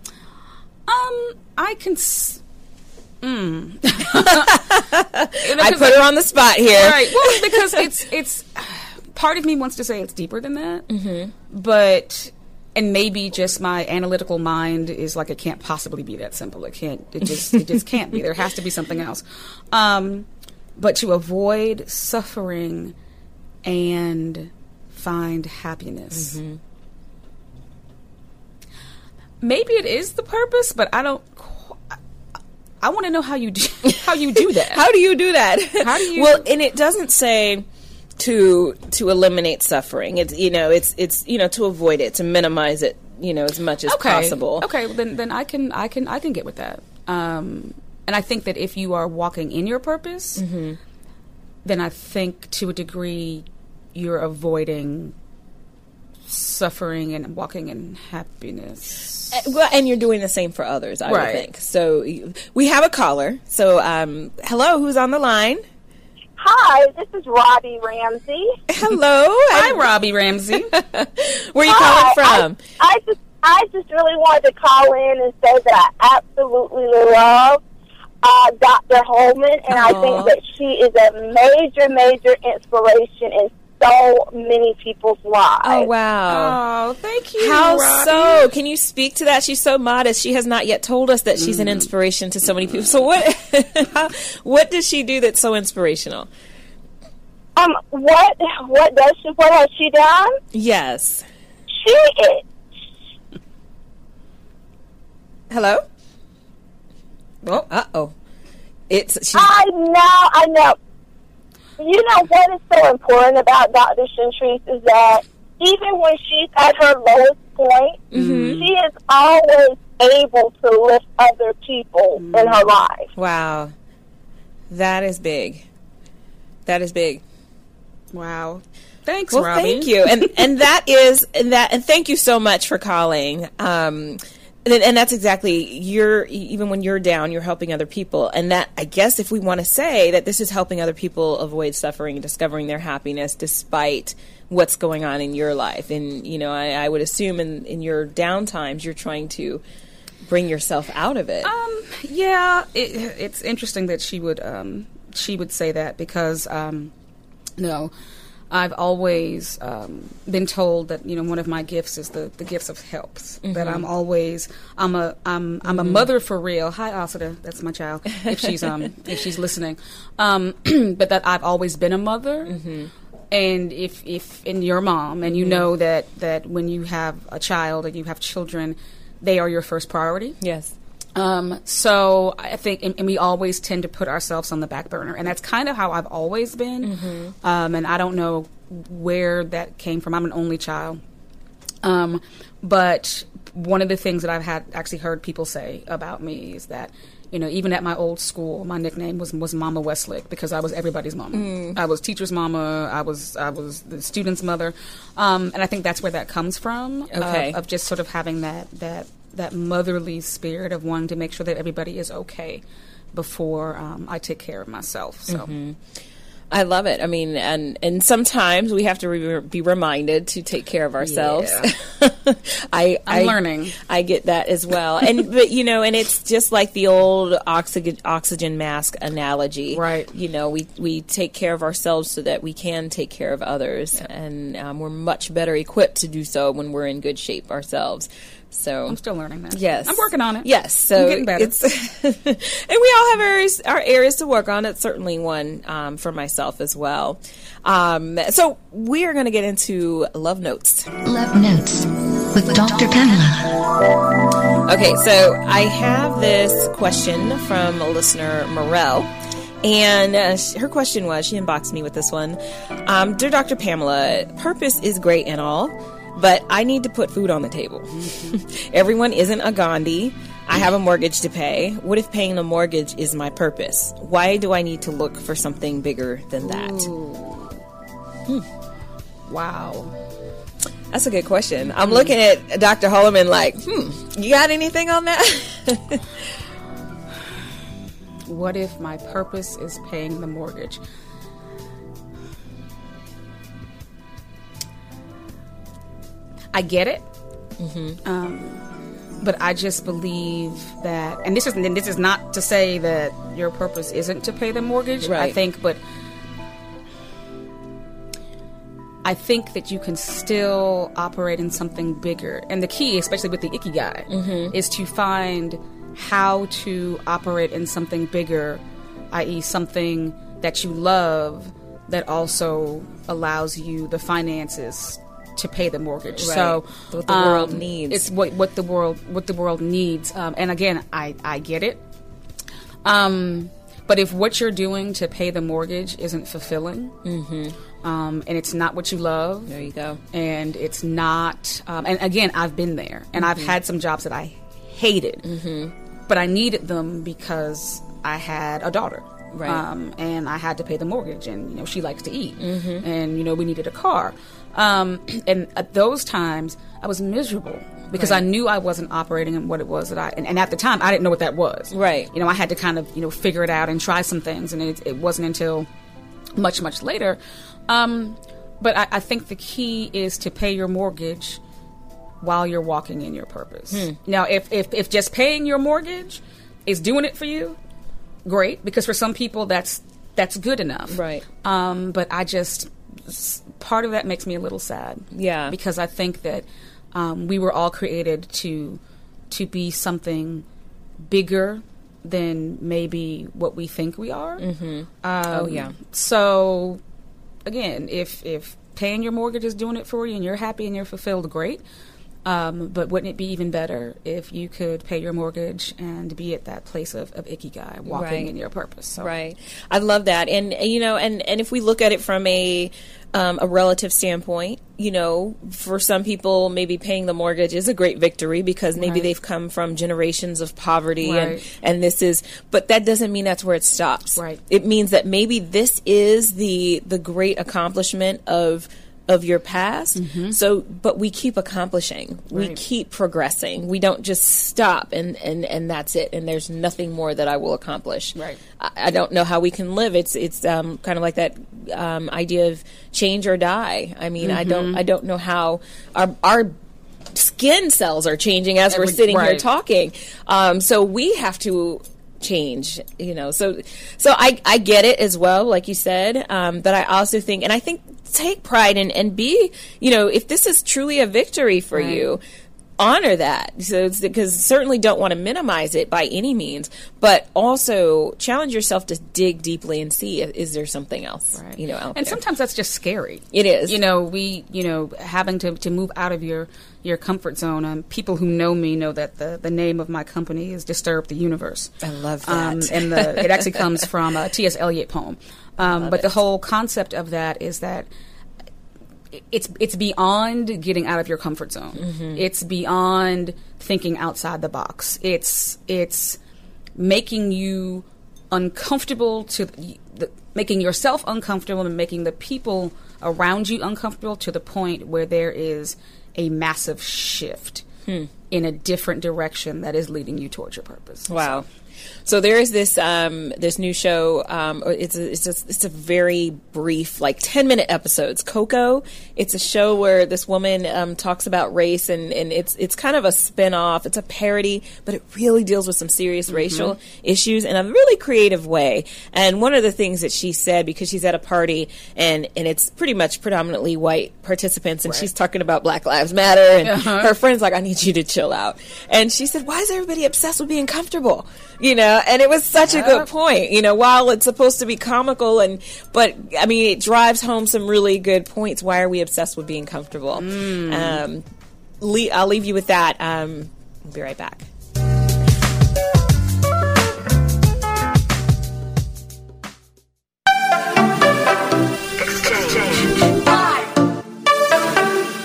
Um, I can. S- mm. I put her on the spot here. right. Well, because it's it's part of me wants to say it's deeper than that, mm-hmm. but and maybe just my analytical mind is like it can't possibly be that simple. It can't. It just it just can't be. There has to be something else. Um, but to avoid suffering and find happiness. Maybe it is the purpose, but I don't. I, want to know how you do how you do that. How do you do that? How do you- Well, and it doesn't say to to eliminate suffering. It's you know, it's it's you know to avoid it, to minimize it, you know, as much as possible. Okay, then then I can I can I can get with that. Um, and I think that if you are walking in your purpose, Mm-hmm. then I think to a degree you're avoiding suffering and walking in happiness. Uh, Well, and you're doing the same for others, I Right. think. So we have a caller. So um, hello, who's on the line? Hi, this is Robbie Ramsey. Hello, Hi, Robbie Ramsey. Where are you Hi, calling from? I, I just I just really wanted to call in and say that I absolutely love uh, Dr. Holliman, and I think that she is a major, major inspiration in so many people's lives. oh wow. oh, thank you. How Robbie. so? Can you speak to that? She's so modest. She has not yet told us that she's an inspiration to so many people. So what? how, what does she do that's so inspirational? Um, what what does she? What has she done? Yes. She is. Hello. Oh, uh oh. It's she's I know, I know. You know what is so important about Dr. Chantrise is that even when she's at her lowest point, she is always able to lift other people in her life. wow. That is big. That is big. Wow. Thanks, Well, Robbie. thank you, and and that is and that and thank you so much for calling. Um, and, and that's exactly you're even when you're down, you're helping other people, and that I guess if we want to say that this is helping other people avoid suffering and discovering their happiness despite what's going on in your life, and you know I, I would assume in in your down times you're trying to bring yourself out of it. Um, yeah, it, it's interesting that she would um, she would say that because um, no, I've always um, been told that you know one of my gifts is the, the gifts of helps. That I'm always I'm a I'm I'm a mother for real. Hi, Asada, that's my child. If she's um if she's listening, um, but that I've always been a mother. And if if in your mom and you know that that when you have a child and you have children, they are your first priority. yes. Um, so I think, and, and we always tend to put ourselves on the back burner, and that's kind of how I've always been. Um, and I don't know where that came from. I'm an only child. Um, but one of the things that I've had actually heard people say about me is that, you know, even at my old school, my nickname was was Mama Westlake because I was everybody's mama. I was teacher's mama. I was I was the student's mother, um, and I think that's where that comes from. of- of just sort of having that that that motherly spirit of wanting to make sure that everybody is okay before um, I take care of myself. So I love it. I mean, and and sometimes we have to re- be reminded to take care of ourselves. I I'm I- learning. I get that as well, and but you know, and it's just like the old oxygen oxygen mask analogy, Right. You know, we we take care of ourselves so that we can take care of others, and um, we're much better equipped to do so when we're in good shape ourselves. So I'm still learning that. Yes, I'm working on it. Yes, so I'm getting better. It's and we all have areas, our areas to work on. It's certainly one um, for myself as well. Um, so we are going to get into love notes. Love Notes with Dr. Pamela. Okay, so I have this question from a listener, Morel. And uh, her question was she inboxed me with this one um, Dear Dr. Pamela, purpose is great and all, but I need to put food on the table. Everyone isn't a Gandhi. I have a mortgage to pay. What if paying the mortgage is my purpose? Why do I need to look for something bigger than that? Hmm. Wow. That's a good question. I'm looking at Dr. Holliman like, hmm, you got anything on that? What if my purpose is paying the mortgage? I get it. Um, but I just believe that, and this is and this is not to say that your purpose isn't to pay the mortgage. I think, but I think that you can still operate in something bigger. And the key, especially with the ikigai, is to find how to operate in something bigger, i.e., something that you love that also allows you the finances to pay the mortgage. So What the world um, needs. It's what what the world what the world needs. Um, and again, I I get it. Um, but if what you're doing to pay the mortgage isn't fulfilling, um, and it's not what you love, there you go. and it's not. Um, and again, I've been there, and I've had some jobs that I hated, but I needed them because I had a daughter. Right. Um, and I had to pay the mortgage, and you know she likes to eat, and you know we needed a car, um, and at those times I was miserable because I knew I wasn't operating in what it was that I, and, and at the time I didn't know what that was. Right. You know I had to kind of you know figure it out and try some things, and it, it wasn't until much much later. Um, but I, I think the key is to pay your mortgage while you're walking in your purpose. Now, if, if if just paying your mortgage is doing it for you, great. Because for some people, that's that's good enough. Right. Um, but I just part of that makes me a little sad. Yeah. Because I think that um, we were all created to to be something bigger than maybe what we think we are. Mm-hmm. oh, yeah. So, again, if if paying your mortgage is doing it for you and you're happy and you're fulfilled, great. Um, but wouldn't it be even better if you could pay your mortgage and be at that place of, of ikigai, walking Right. in your purpose? So, Right. I love that. And you know, and and if we look at it from a um, a relative standpoint. You know, for some people, maybe paying the mortgage is a great victory because maybe Right. they've come from generations of poverty Right. and, and this is, but that doesn't mean that's where it stops. Right. It means that maybe this is the, the great accomplishment of, of your past. So, but we keep accomplishing. We Mm-hmm. Keep progressing. We don't just stop and, and, and that's it. And there's nothing more that I will accomplish. Right. I, I don't know how we can live. It's it's um, kind of like that um, idea of change or die. I mean, I don't Mm-hmm. I don't know how our our skin cells are changing as we're sitting here talking. Um, so we have to change you know so so i i get it as well like you said um but i also think and i think take pride and and be you know if this is truly a victory for Right. you honor that so it's because certainly don't want to minimize it by any means but also challenge yourself to dig deeply and see if, is there something else Right. you know and there. sometimes that's just scary. It is. You know, we, you know, having to, to move out of your, your comfort zone. Um, people who know me know that the, the name of my company is Disturb the Universe. I love Um, that. and the, it actually comes from a T.S. Eliot poem. Um, but the whole concept of that is that it's it's beyond getting out of your comfort zone. Mm-hmm. It's beyond thinking outside the box. It's it's making you uncomfortable to the, making yourself uncomfortable and making the people around you uncomfortable to the point where there is a massive shift Hmm. in a different direction that is leading you towards your purpose. Wow. So there is this um, this new show. Um, it's a, it's a, it's a very brief, like ten minute episodes. Coco. It's a show where this woman um, talks about race, and, and it's it's kind of a spin off. It's a parody, but it really deals with some serious racial issues in a really creative way. And one of the things that she said because she's at a party and and it's pretty much predominantly white participants, and she's talking about Black Lives Matter, and her friend's like, "I need you to chill out," and she said, "Why is everybody obsessed with being comfortable?" You know, and it was such a good point. You know, while it's supposed to be comical, and but I mean, it drives home some really good points. Why are we obsessed with being comfortable? Um, le- I'll leave you with that. Um, we'll be right back.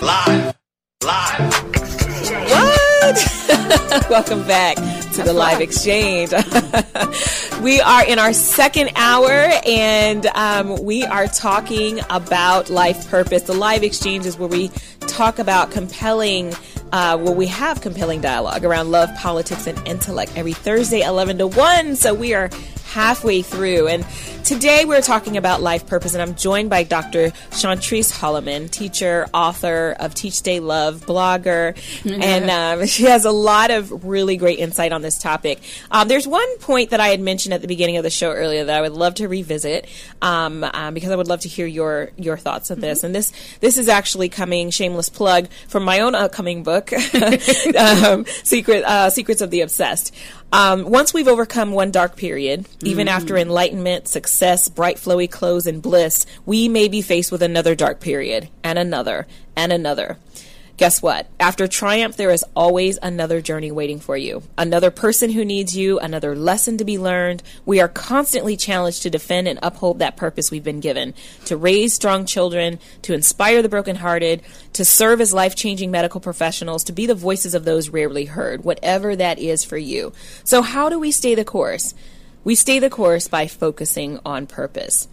Live. Live. What? Welcome back to the live exchange. we are in our second hour and um, we are talking about life purpose. The live exchange is where we talk about compelling. Uh, where we have compelling dialogue around love, politics, and intellect every Thursday, 11 to 1. So we are halfway through. And today we're talking about life purpose, and I'm joined by Dr. Chantrise Holliman, teacher, author of Teach Stay Love, blogger, and um, she has a lot of really great insight on this topic. Um, there's one point that I had mentioned at the beginning of the show earlier that I would love to revisit um, um, because I would love to hear your your thoughts on this. And this this is actually coming shameless plug from my own upcoming book, um, Secret uh, Secrets of the Obsessed. Um, once we've overcome one dark period, even after enlightenment, success, bright, flowy clothes, and bliss, we may be faced with another dark period, and another, and another. Guess what? After triumph, there is always another journey waiting for you. Another person who needs you, another lesson to be learned. We are constantly challenged to defend and uphold that purpose we've been given to raise strong children, to inspire the brokenhearted, to serve as life changing medical professionals, to be the voices of those rarely heard, whatever that is for you. So, how do we stay the course? We stay the course by focusing on purpose.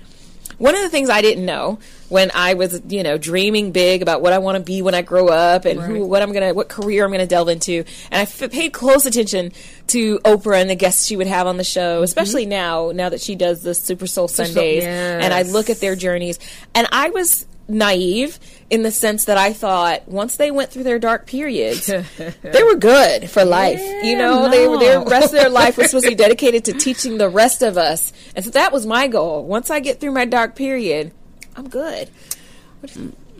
One of the things I didn't know when I was, you know, dreaming big about what I want to be when I grow up and who, what I'm gonna, what career I'm gonna delve into, and I f- paid close attention to Oprah and the guests she would have on the show, mm-hmm. especially now, now that she does the Super Soul Sundays, and I look at their journeys, and I was naive in the sense that I thought once they went through their dark periods, they were good for life. you know, they were their rest of their life was supposed to be dedicated to teaching the rest of us, and so that was my goal. Once I get through my dark period, I'm good.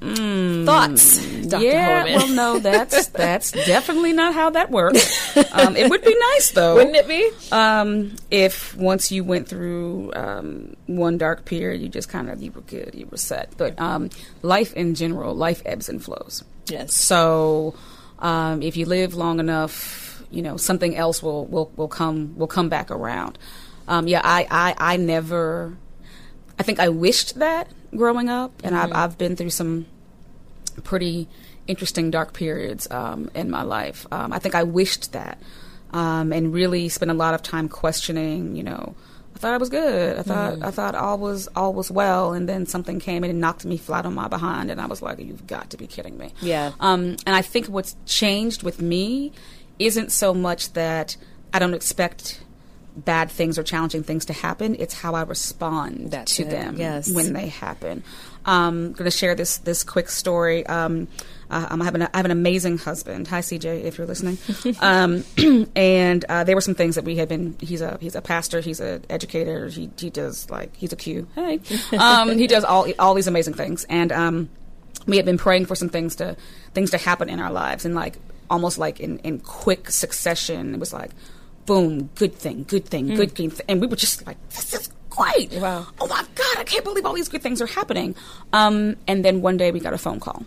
Is- Thoughts, Dr. Yeah, Holliman? well, no, that's that's definitely not how that works. Um, it would be nice though, Wouldn't it be? Um, if once you went through um, one dark period, you just kind of you were good, you were set. But um, life in general, life ebbs and flows. Yes. So um, if you live long enough, you know something else will will, will come will come back around. Um, yeah, I, I I never. I think I wished that growing up, and I've I've been through some pretty interesting dark periods um, in my life. Um, I think I wished that, um, and really spent a lot of time questioning. You know, I thought I was good. I thought I thought all was all was well, and then something came in and knocked me flat on my behind, and I was like, "You've got to be kidding me." Yeah. Um, and I think what's changed with me isn't so much that I don't expect bad things or challenging things to happen. It's how I respond That's to it, them yes. when they happen. Um, I'm going to share this this quick story. Um, uh, I'm having a, I have an amazing husband. Hi, CJ, if you're listening. um, and uh, there were some things that we had been. He's a he's a pastor. He's an educator. He he does like he's a Q. Hey, um, he does all all these amazing things. And um, we had been praying for some things to things to happen in our lives, and like almost like in in quick succession. It was like, boom, good thing, good thing, good thing, and we were just like, this is great. Wow. Oh my god, I can't believe all these good things are happening. Um, and then one day we got a phone call,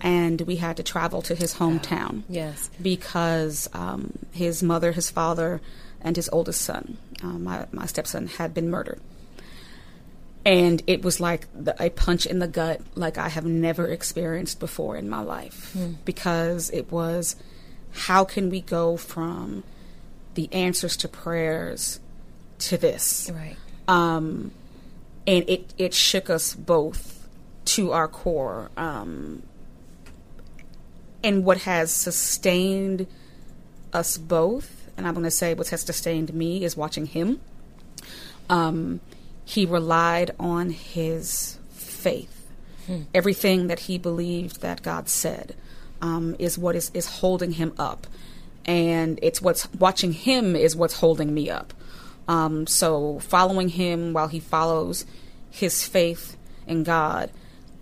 and we had to travel to his hometown. Yes. because um, his mother, his father, and his oldest son, uh, my my stepson, had been murdered and it was like the, a punch in the gut like I have never experienced before in my life because it was how can we go from the answers to prayers to this Right. um, and it it shook us both to our core um, and what has sustained us both and I'm going to say what has sustained me is watching him um, he relied on his faith. Everything that he believed that God said um, is what is, is holding him up. And it's what's watching him is what's holding me up. Um, so following him while he follows his faith in God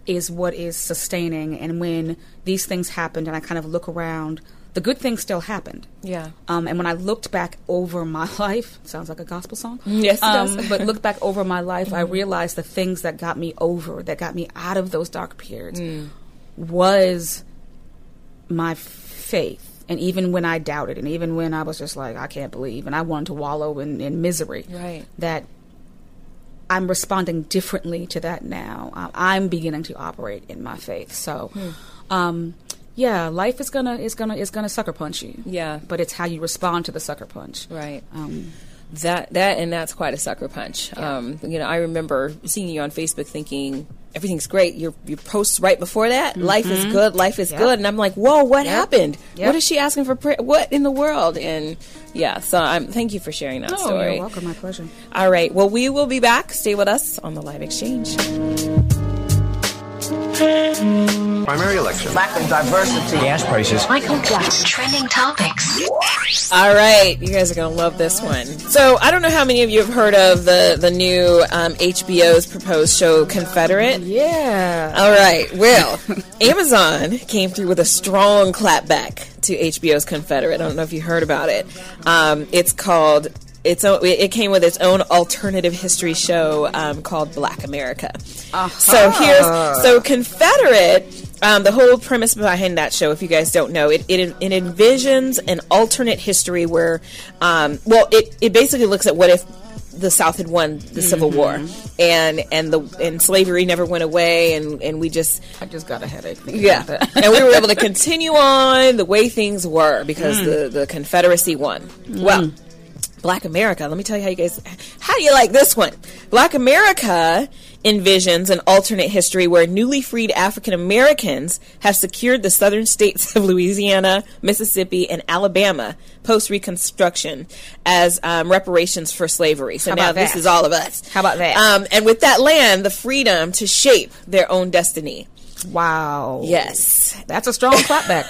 is what is sustaining. And when these things happened, and I kind of look around, the good things still happened. Yeah. Um, and when I looked back over my life, sounds like a gospel song. Yes, it um, does. but look back over my life, I realized the things that got me over, that got me out of those dark periods, was my faith. And even when I doubted, and even when I was just like, I can't believe, and I wanted to wallow in, in misery, Right. that I'm responding differently to that now. I'm beginning to operate in my faith. So, um, yeah, life is gonna is gonna is gonna sucker punch you. Yeah. but it's how you respond to the sucker punch. Right. Um, That that and that's quite a sucker punch. Um, you know, I remember seeing you on Facebook thinking everything's great. Your your posts right before that, life is good, life is Mm-hmm. Yep. good, and I'm like, whoa, what Yep. happened? Yep. What is she asking for? Prayer? What in the world? And yeah, so I'm thank you for sharing that oh, story. you're welcome. My pleasure. All right, well, we will be back. Stay with us on the live exchange. Primary election. lack of diversity. Gas prices. Michael Black's trending topics. All right, you guys are gonna love this one. So I don't know how many of you have heard of the the new um, HBO's proposed show Confederate. Yeah. All right. Well, Amazon came through with a strong clapback to HBO's Confederate. I don't know if you heard about it. Um, it's called. Its own, it came with its own alternative history show um, called Black America. So here's so Confederate. Um, the whole premise behind that show, if you guys don't know, it it, it envisions an alternate history where, um, well, it, it basically looks at what if the South had won the Civil War, and and the and slavery never went away, and and we just I just got a headache. yeah, and we were able to continue on the way things were because the the Confederacy won. Well. Black America. Let me tell you how you guys. How do you like this one? Black America envisions an alternate history where newly freed African Americans have secured the southern states of Louisiana, Mississippi, and Alabama post Reconstruction as um, reparations for slavery. So now about this is all of us. How about that? Um, and with that land, the freedom to shape their own destiny. Wow. Yes. That's a strong clapback.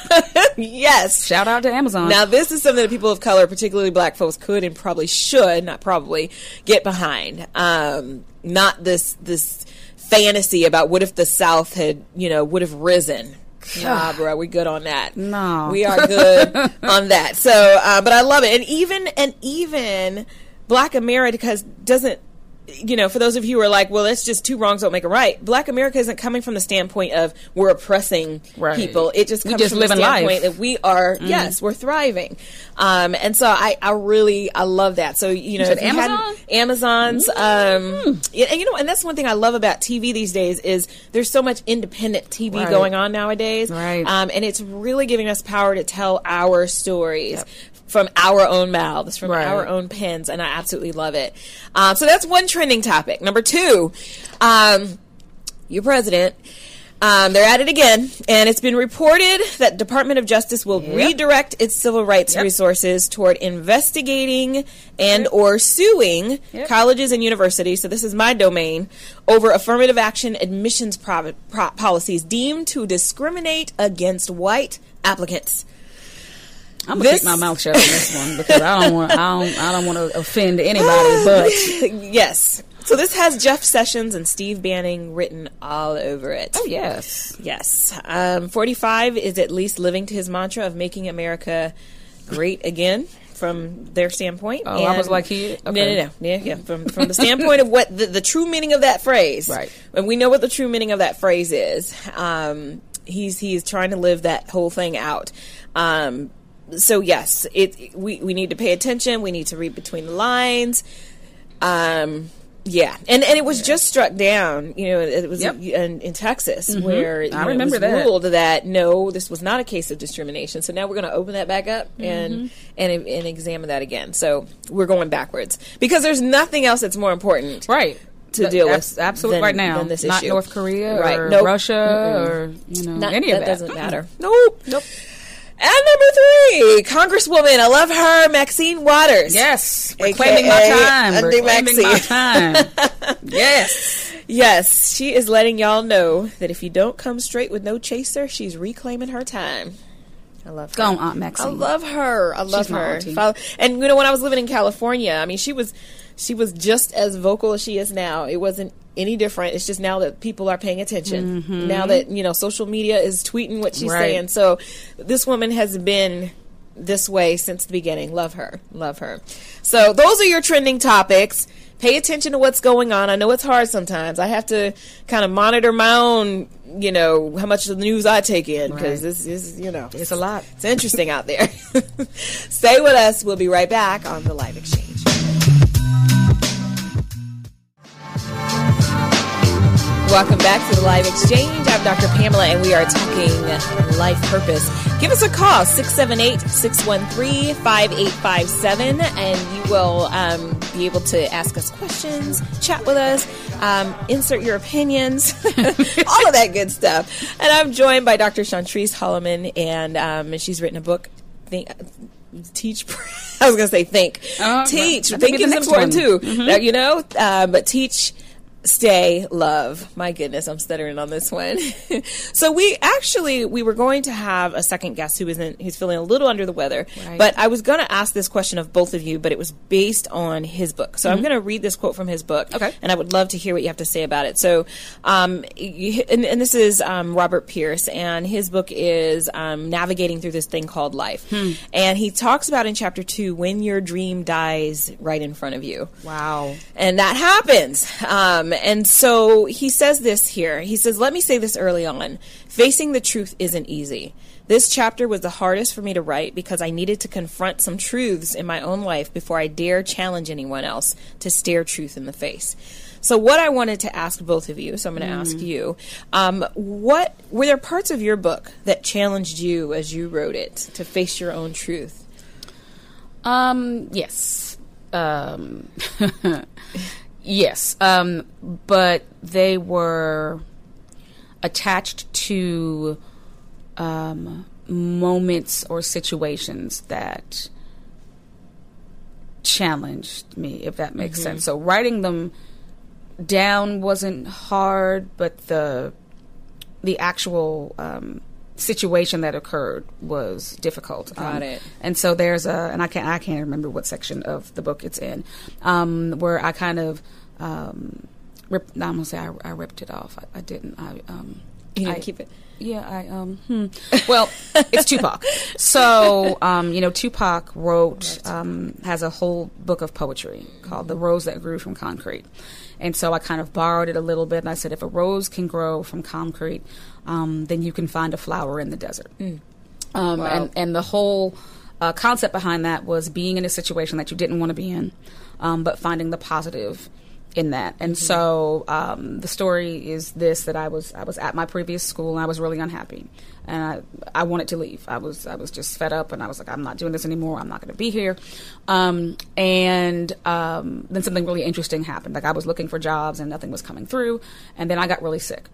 yes. Shout out to Amazon. Now, this is something that people of color, particularly black folks, could and probably should, not probably, get behind. Um, not this this fantasy about what if the South had, you know, would have risen. Nah, bro, we good on that. No. we are good on that. So, uh, but I love it, and even and even Black America doesn't you know, for those of you who are like, well, that's just two wrongs don't make a right. Black America isn't coming from the standpoint of we're oppressing Right. people. It just comes just from the life. standpoint that we are, yes, we're thriving. Um, and so I, I really, I love that. So, you know, you Amazon? Amazon's, um, yeah, and you know, and that's one thing I love about TV these days is there's so much independent TV Right. going on nowadays. Right. Um, and it's really giving us power to tell our stories. From our own mouths, from Right. our own pens, and I absolutely love it. Um, so that's one trending topic. Number two, um, your president. Um, they're at it again, and it's been reported that Department of Justice will redirect its civil rights Yep. resources toward investigating and or suing Yep. colleges and universities. So this is my domain over affirmative action admissions prov- pro- policies deemed to discriminate against white applicants. I'm gonna This- keep my mouth shut on this one because I don't want I don't I don't want to offend anybody. But yes. So this has Jeff Sessions and Steve Bannon written all over it. oh yes, Yes. Um, 45 is at least living to his mantra of making America great again from their standpoint. Oh, I was like, he- No, no, no. Yeah, yeah. From, from the standpoint of what the, the true meaning of that phrase. Right. And we know what the true meaning of that phrase is. Um, he's, he's trying to live that whole thing out. Um, so yes, it, we, we need to pay attention. We need to read between the lines. Um, yeah, and and it was just struck down. You know, it was Yep. Mm-hmm. in, in Texas where you I know, remember it was that. ruled that no, this was not a case of discrimination. So now we're going to open that back up and Mm-hmm. and and examine that again. So we're going backwards because there's nothing else that's more important right. to Th- deal with absolutely than- right now. than this Not issue. North Korea Right. or Nope. Russia Mm-mm. or you know Not- any of that that. doesn't matter. Nope. Nope. And number three, Congresswoman, I love her, Maxine Waters. Yes, reclaiming my time. Reclaiming my time. yes. Yes, she is letting y'all know that if you don't come straight with no chaser, she's reclaiming her time. I love her. Go on, Aunt Maxine. I love her. I love She's her. And you know, when I was living in California, I mean, she was she was just as vocal as she is now. It wasn't any different. It's just now that people are paying attention. Now that you know, social media is tweeting what she's Mm-hmm. Right. saying. So this woman has been this way since the beginning. Love her. Love her. So those are your trending topics. Pay attention to what's going on. I know it's hard sometimes. I have to kind of monitor my own, you know, how much of the news I take in because Right. this is, you know, It's a lot. it's interesting out there. Stay with us. We'll be right back on the live exchange. Welcome back to the live exchange. I'm Dr. Pamela, and we are talking life purpose. Give us a call, 678 613 5857, and you will um, be able to ask us questions, chat with us, um, insert your opinions, all of that good stuff. And I'm joined by Dr. Chantrise Holliman, and um, she's written a book. Think, teach. I was going to say think. Uh, teach. that could be Think is important one. too. Now, you know, uh, but teach stay love. My goodness i'm stuttering on this one. So we actually we were going to have a second guest who isn't who's feeling a little under the weather. Right. but i was going to ask this question of both of you but it was based on his book. So i'm going to read this quote from his book Okay. and i would love to hear what you have to say about it. So um you, and, and this is um, robert pierce and his book is um, navigating through this thing called life. And he talks about in chapter two when your dream dies right in front of you. Wow. and that happens. Um, and so he says this here. He says, Let me say this early on. Facing the truth isn't easy. This chapter was the hardest for me to write because I needed to confront some truths in my own life before I dare challenge anyone else to stare truth in the face. So, what I wanted to ask both of you, so I'm going to ask you, um, what were there parts of your book that challenged you as you wrote it to face your own truth? Um, yes. Um, yes. Um, but they were attached to um, moments or situations that challenged me, if that makes sense. So writing them down wasn't hard, but the the actual um, situation that occurred was difficult. Got Um, it. And so there's a, and I can't I can't remember what section of the book it's in, um, where I kind of um, rip, I'm gonna say I, I ripped it off. I, I didn't. I um, You know, I- keep it. Yeah, I um. Hmm. Well, it's Tupac. So um, you know, Tupac wrote um, has a whole book of poetry called "The Rose That Grew from Concrete," and so I kind of borrowed it a little bit, and I said, if a rose can grow from concrete, um, then you can find a flower in the desert. Um, and and the whole uh, concept behind that was being in a situation that you didn't want to be in, um, but finding the positive in that. And so um, the story is this: that I was I was at my previous school and I was really unhappy, and I I wanted to leave. I was I was just fed up, and I was like, I'm not doing this anymore. I'm not going to be here. Um, and um, then something really interesting happened. Like I was looking for jobs and nothing was coming through, and then I got really sick.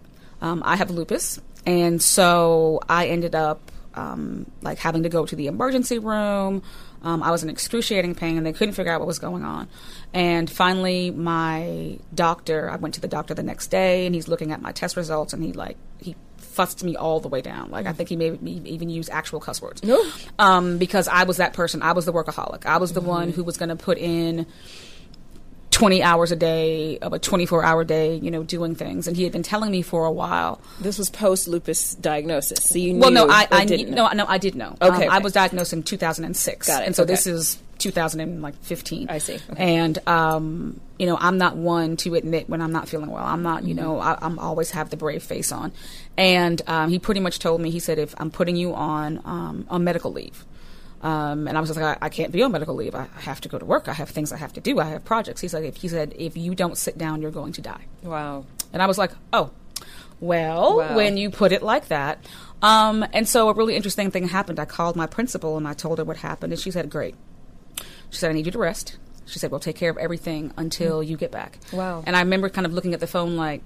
Um, I have lupus, and so I ended up um, like having to go to the emergency room. Um, I was in excruciating pain, and they couldn't figure out what was going on. And finally, my doctor. I went to the doctor the next day, and he's looking at my test results, and he like he fussed me all the way down. Like I think he made me even use actual cuss words. Um, because I was that person. I was the workaholic. I was the one who was going to put in 20 hours a day of a 24 hour day, you know, doing things. And he had been telling me for a while. This was post lupus diagnosis, so you knew. Well, no, I, I didn't knew- no, no, I did know. Okay, Um, I was diagnosed in 2006. Got it, And so okay. this is 2015. I see, okay. And, um, you know, I'm not one to admit when I'm not feeling well. I'm not, Mm-hmm. you know, I, I'm always have the brave face on. And um, he pretty much told me, he said, if I'm putting you on um, on medical leave. Um, and I was just like, I, I can't be on medical leave. I, I have to go to work. I have things I have to do. I have projects. He's like, if, he said, if you don't sit down, you're going to die. Wow. And I was like, oh, well, Wow. when you put it like that. Um, and so a really interesting thing happened. I called my principal and I told her what happened, and she said, great. She said, I need you to rest. She said, we'll take care of everything until you get back. Wow. And I remember kind of looking at the phone like,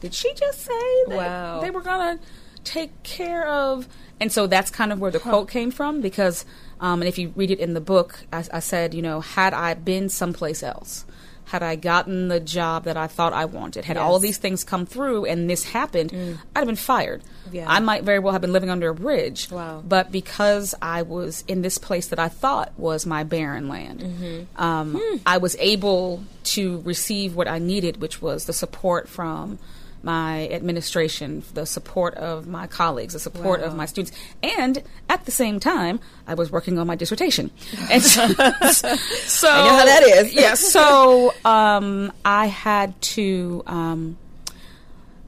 did she just say that Wow. they were going to take care of? And so that's kind of where the quote came from because, um, and if you read it in the book, I, I said, you know, had I been someplace else, had I gotten the job that I thought I wanted, had all of these things come through and this happened, I'd have been fired. Yeah. I might very well have been living under a bridge. Wow. But because I was in this place that I thought was my barren land, Mm-hmm. um, Hmm. I was able to receive what I needed, which was the support from my administration, the support of my colleagues, the support of my students, and at the same time, I was working on my dissertation. And so, so I know how that is. yeah. So um, I had to, um,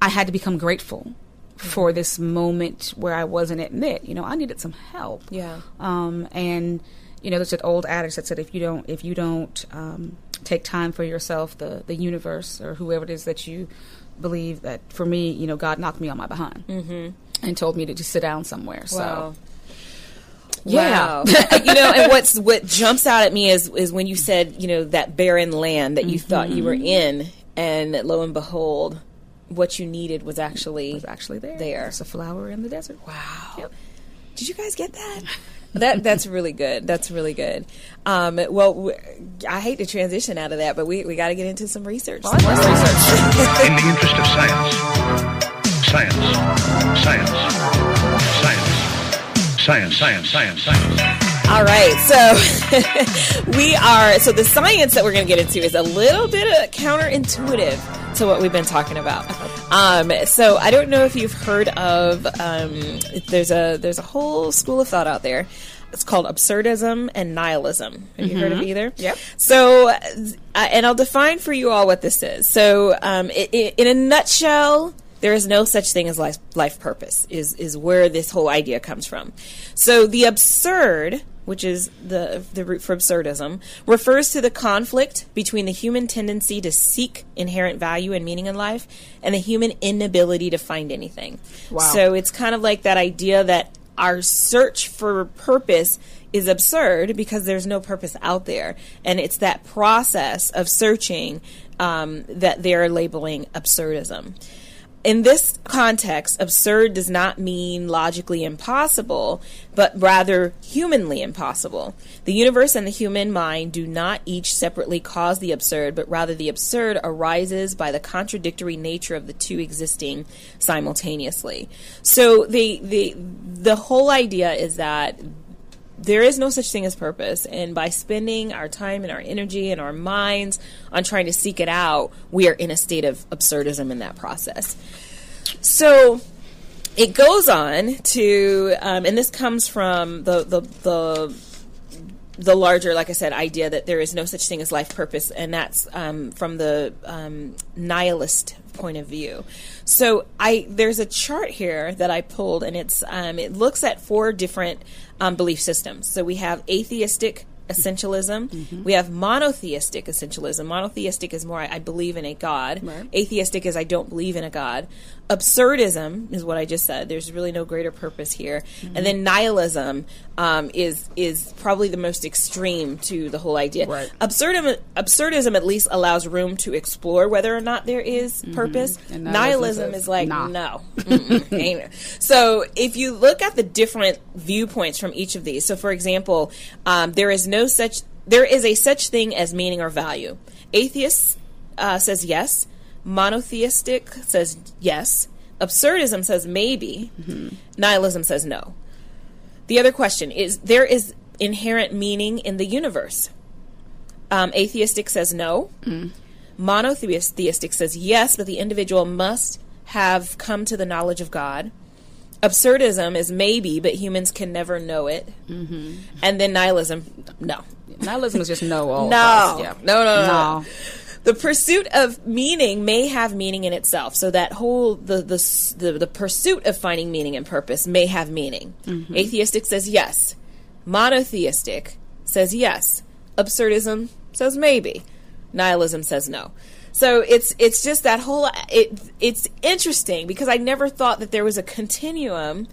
I had to become grateful for this moment where I wasn't admit, you know, I needed some help. Yeah. Um, and you know, there's an old adage that said if you don't if you don't um, take time for yourself, the the universe or whoever it is that you believe that for me, you know, God knocked me on my behind mm-hmm. and told me to just sit down somewhere. Wow. So yeah. Wow. you know, and what's what jumps out at me is is when you said, you know, that barren land that you thought you were in, and lo and behold, what you needed was actually was actually there. There. There's a flower in the desert. Wow. Yep. Did you guys get that? that that's really good. That's really good. Um, well, w- I hate to transition out of that, but we, we got to get into some research. Some more research. In the interest of science. Science. Science. Science. Science, science, science, science. All right, so we are. So the science that we're going to get into is a little bit of counterintuitive to what we've been talking about. Um, so I don't know if you've heard of. Um, there's a there's a whole school of thought out there. It's called absurdism and nihilism. Have you heard of either? Yeah. So, uh, and I'll define for you all what this is. So, um, i i in a nutshell, there is no such thing as life, life purpose. Is is where this whole idea comes from. So, the absurd, which is the the root for absurdism, refers to the conflict between the human tendency to seek inherent value and meaning in life and the human inability to find anything. Wow. So, it's kind of like that idea that our search for purpose is absurd because there's no purpose out there. And it's that process of searching um, that they're labeling absurdism. In this context, absurd does not mean logically impossible, but rather humanly impossible. The universe and the human mind do not each separately cause the absurd, but rather the absurd arises by the contradictory nature of the two existing simultaneously. So the the the whole idea is that there is no such thing as purpose. And by spending our time and our energy and our minds on trying to seek it out, we are in a state of absurdism in that process. So, it goes on to, um, and this comes from the the the the larger, like I said, idea that there is no such thing as life purpose, and that's um, from the um, nihilist point of view. So I there's a chart here that I pulled, and it's um, it looks at four different um, belief systems. So we have atheistic essentialism. We have monotheistic essentialism. Monotheistic is more I, I believe in a God. Right. Atheistic is I don't believe in a God. Absurdism is what I just said. There's really no greater purpose here. And then nihilism um, is is probably the most extreme to the whole idea. Right. Absurdism, absurdism at least allows room to explore whether or not there is purpose. And nihilism, nihilism is like nah. no. So if you look at the different viewpoints from each of these, so for example, um, there is no such there is a such thing as meaning or value. Atheists uh, says yes. Monotheistic says yes. Absurdism says maybe. Nihilism says no. The other question is there is inherent meaning in the universe. Um, atheistic says no. Monotheistic says yes, but the individual must have come to the knowledge of God. Absurdism is maybe, but humans can never know it. Mm-hmm. And then nihilism, no. Nihilism is just no. All No. across, yeah. no, no, no, No. no. The pursuit of meaning may have meaning in itself. So that whole the the the, the pursuit of finding meaning and purpose may have meaning. Atheistic says yes. Monotheistic says yes. Absurdism says maybe. Nihilism says no. So it's it's just that whole it it's interesting because I never thought that there was a continuum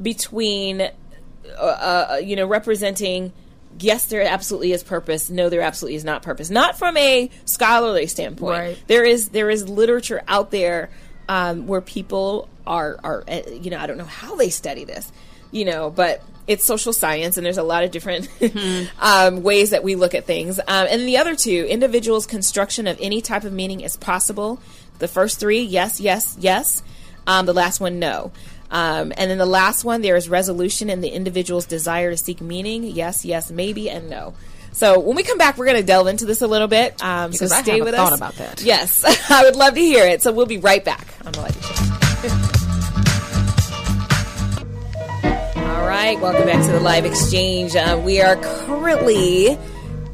between uh, uh, you know, representing yes, there absolutely is purpose. No, there absolutely is not purpose. Not from a scholarly standpoint. Right. There is there is literature out there um, where people are are uh, you know I don't know how they study this, you know, but it's social science and there's a lot of different um, ways that we look at things. Um, and the other two, individuals' construction of any type of meaning is possible. The first three, yes, yes, yes. Um, the last one, no. Um, and then the last one, there is resolution in the individual's desire to seek meaning. Yes, yes, maybe, and no. So when we come back, we're going to delve into this a little bit. Um, so I stay with thought us. about that. Yes, I would love to hear it. So we'll be right back on the Life Exchange. All right, welcome back to the Live Exchange. Uh, we are currently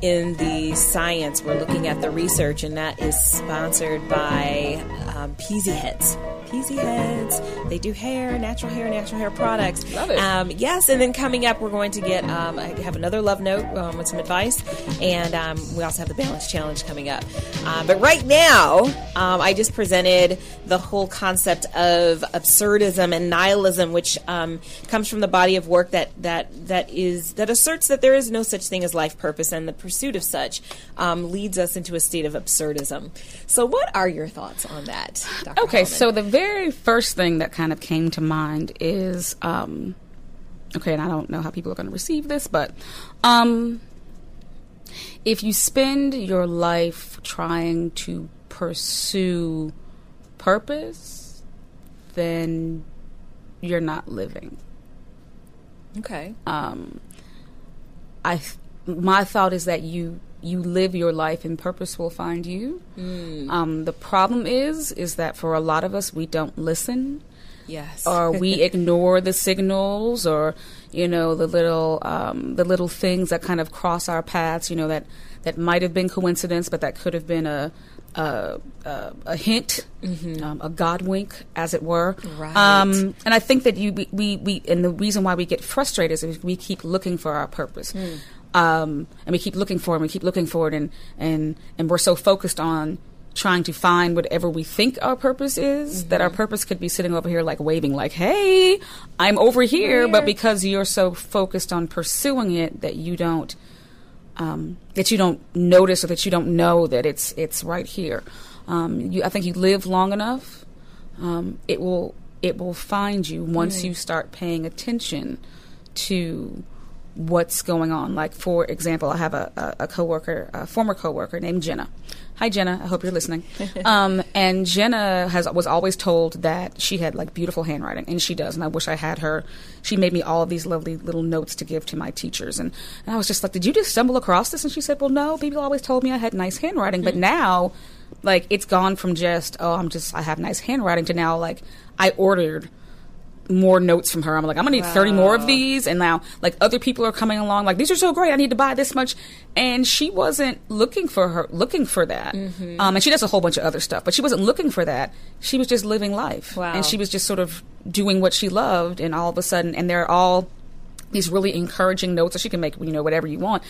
in the science. We're looking at the research, and that is sponsored by um, Peasy Heads. Peasy Heads. They do hair, natural hair, natural hair products. Love it. Um, yes, and then coming up, we're going to get. Um, I have another love note um, with some advice, and um, we also have the balance challenge coming up. Um, but right now, um, I just presented the whole concept of absurdism and nihilism, which um, comes from the body of work that that that is that asserts that there is no such thing as life purpose, and the pursuit of such um, leads us into a state of absurdism. So, what are your thoughts on that? Dr. Okay, so the very first thing that kind of came to mind is um, okay, and I don't know how people are going to receive this, but um, if you spend your life trying to pursue purpose, then you're not living. okay, Um, I my thought is that you you live your life and purpose will find you. Um, the problem is is that for a lot of us we don't listen. Yes, or we ignore the signals or you know the little um, the little things that kind of cross our paths you know that that might have been coincidence but that could have been a a, a, a hint um, a god wink as it were. Right. um, and I think that you we, we, we and the reason why we get frustrated is if we keep looking for our purpose um, and we keep looking for it and we keep looking for it and and and we're so focused on trying to find whatever we think our purpose is that our purpose could be sitting over here like waving like hey i'm over here but because you're so focused on pursuing it that you don't um, that you don't notice or that you don't know that it's it's right here. Um, you, i think you live long enough um, it will it will find you once you start paying attention to what's going on. Like for example, I have a, a, a coworker, a former coworker named Jenna. Hi Jenna, I hope you're listening. um, and Jenna has was always told that she had like beautiful handwriting, and she does. And I wish I had her. She made me all of these lovely little notes to give to my teachers, and, and I was just like, "Did you just stumble across this?" And she said, "Well, no. People always told me I had nice handwriting, but now." Like it's gone from just oh I'm just I have nice handwriting to now like I ordered more notes from her. I'm like, I'm gonna need 30 more of these. And now, like, other people are coming along, like, these are so great. I need to buy this much. And she wasn't looking for her, looking for that. Mm-hmm. Um, and she does a whole bunch of other stuff, but she wasn't looking for that. She was just living life. Wow. And she was just sort of doing what she loved. And all of a sudden, and they're all these really encouraging notes that she can make, you know, whatever you want.